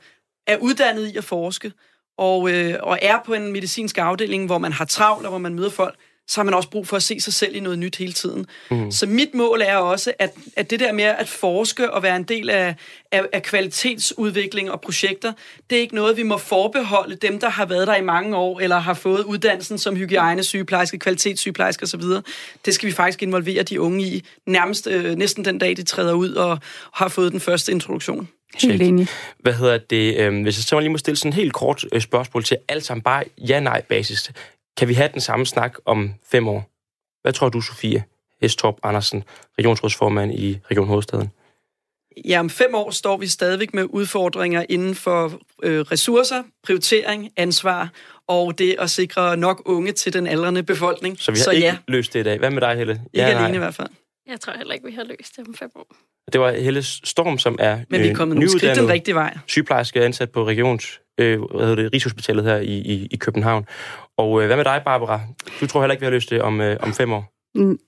er uddannet i at forske, og, øh, og er på en medicinsk afdeling, hvor man har travlt, og hvor man møder folk, så har man også brug for at se sig selv i noget nyt hele tiden. Mm. Så mit mål er også, at, at det der med at forske og være en del af, af, af kvalitetsudvikling og projekter, det er ikke noget, vi må forbeholde dem, der har været der i mange år, eller har fået uddannelsen som hygiejnesygeplejerske, kvalitetssygeplejerske osv. Det skal vi faktisk involvere de unge i, nærmest øh, næsten den dag, de træder ud og har fået den første introduktion. Helt enig. Hvad hedder det? Øh, hvis jeg så lige må stille sådan en helt kort øh, spørgsmål til alt sammen bare ja-nej-basis. Kan vi have den samme snak om fem år? Hvad tror du, Sofie Hestorp Andersen, regionsrådsformand i Region Hovedstaden? ja, om fem år står vi stadigvæk med udfordringer inden for øh, ressourcer, prioritering, ansvar og det at sikre nok unge til den aldrende befolkning. Så vi har Så, ikke ja. løst det i dag. Hvad med dig, Helle? Ikke ja, alene nej. i hvert fald. Jeg tror heller ikke, vi har løst det om fem år. Det var Helle Storm, som er Men vi er kommet nogle skridt den rigtige vej. sygeplejerske ansat på regions, øh, hvad hedder det, Rigshospitalet her i, i, i København. Og øh, hvad med dig, Barbara? Du tror heller ikke, vi har løst det om, øh, om fem år?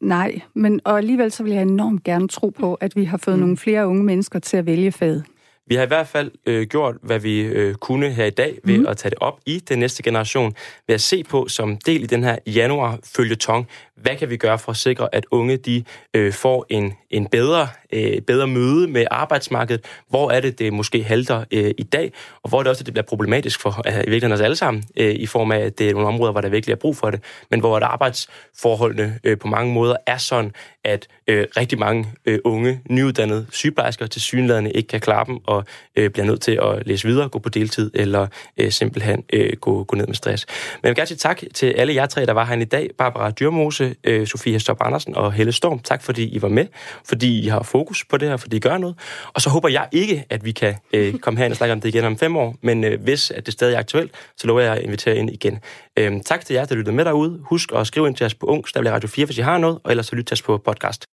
Nej, men og alligevel så vil jeg enormt gerne tro på, at vi har fået mm. nogle flere unge mennesker til at vælge faget. Vi har i hvert fald øh, gjort, hvad vi øh, kunne her i dag, ved mm. at tage det op i den næste generation, ved at se på som del i den her januar følgetong, hvad kan vi gøre for at sikre, at unge de øh, får en, en bedre, øh, bedre møde med arbejdsmarkedet? Hvor er det, det måske halter øh, i dag? Og hvor er det også, at det bliver problematisk for øh, i virkeligheden os alle sammen, øh, i form af, at det er nogle områder, hvor der virkelig er brug for det, men hvor at arbejdsforholdene øh, på mange måder er sådan, at øh, rigtig mange øh, unge, nyuddannede sygeplejersker til synlædende ikke kan klare dem og øh, bliver nødt til at læse videre, gå på deltid eller øh, simpelthen øh, gå, gå ned med stress. Men jeg vil gerne sige tak til alle jer tre, der var her i dag. Barbara Dyrmose, øh, Sofie Stop Andersen og Helle Storm. Tak fordi I var med, fordi I har fokus på det her, fordi I gør noget. Og så håber jeg ikke, at vi kan øh, komme her og snakke om det igen om fem år, men øh, hvis at det stadig er aktuelt, så lover jeg at invitere ind igen. Øh, tak til jer, der lyttede med derude. Husk at skrive ind til os på Ung, der Radio 4, hvis I har noget, og ellers så lyt til os på podcast.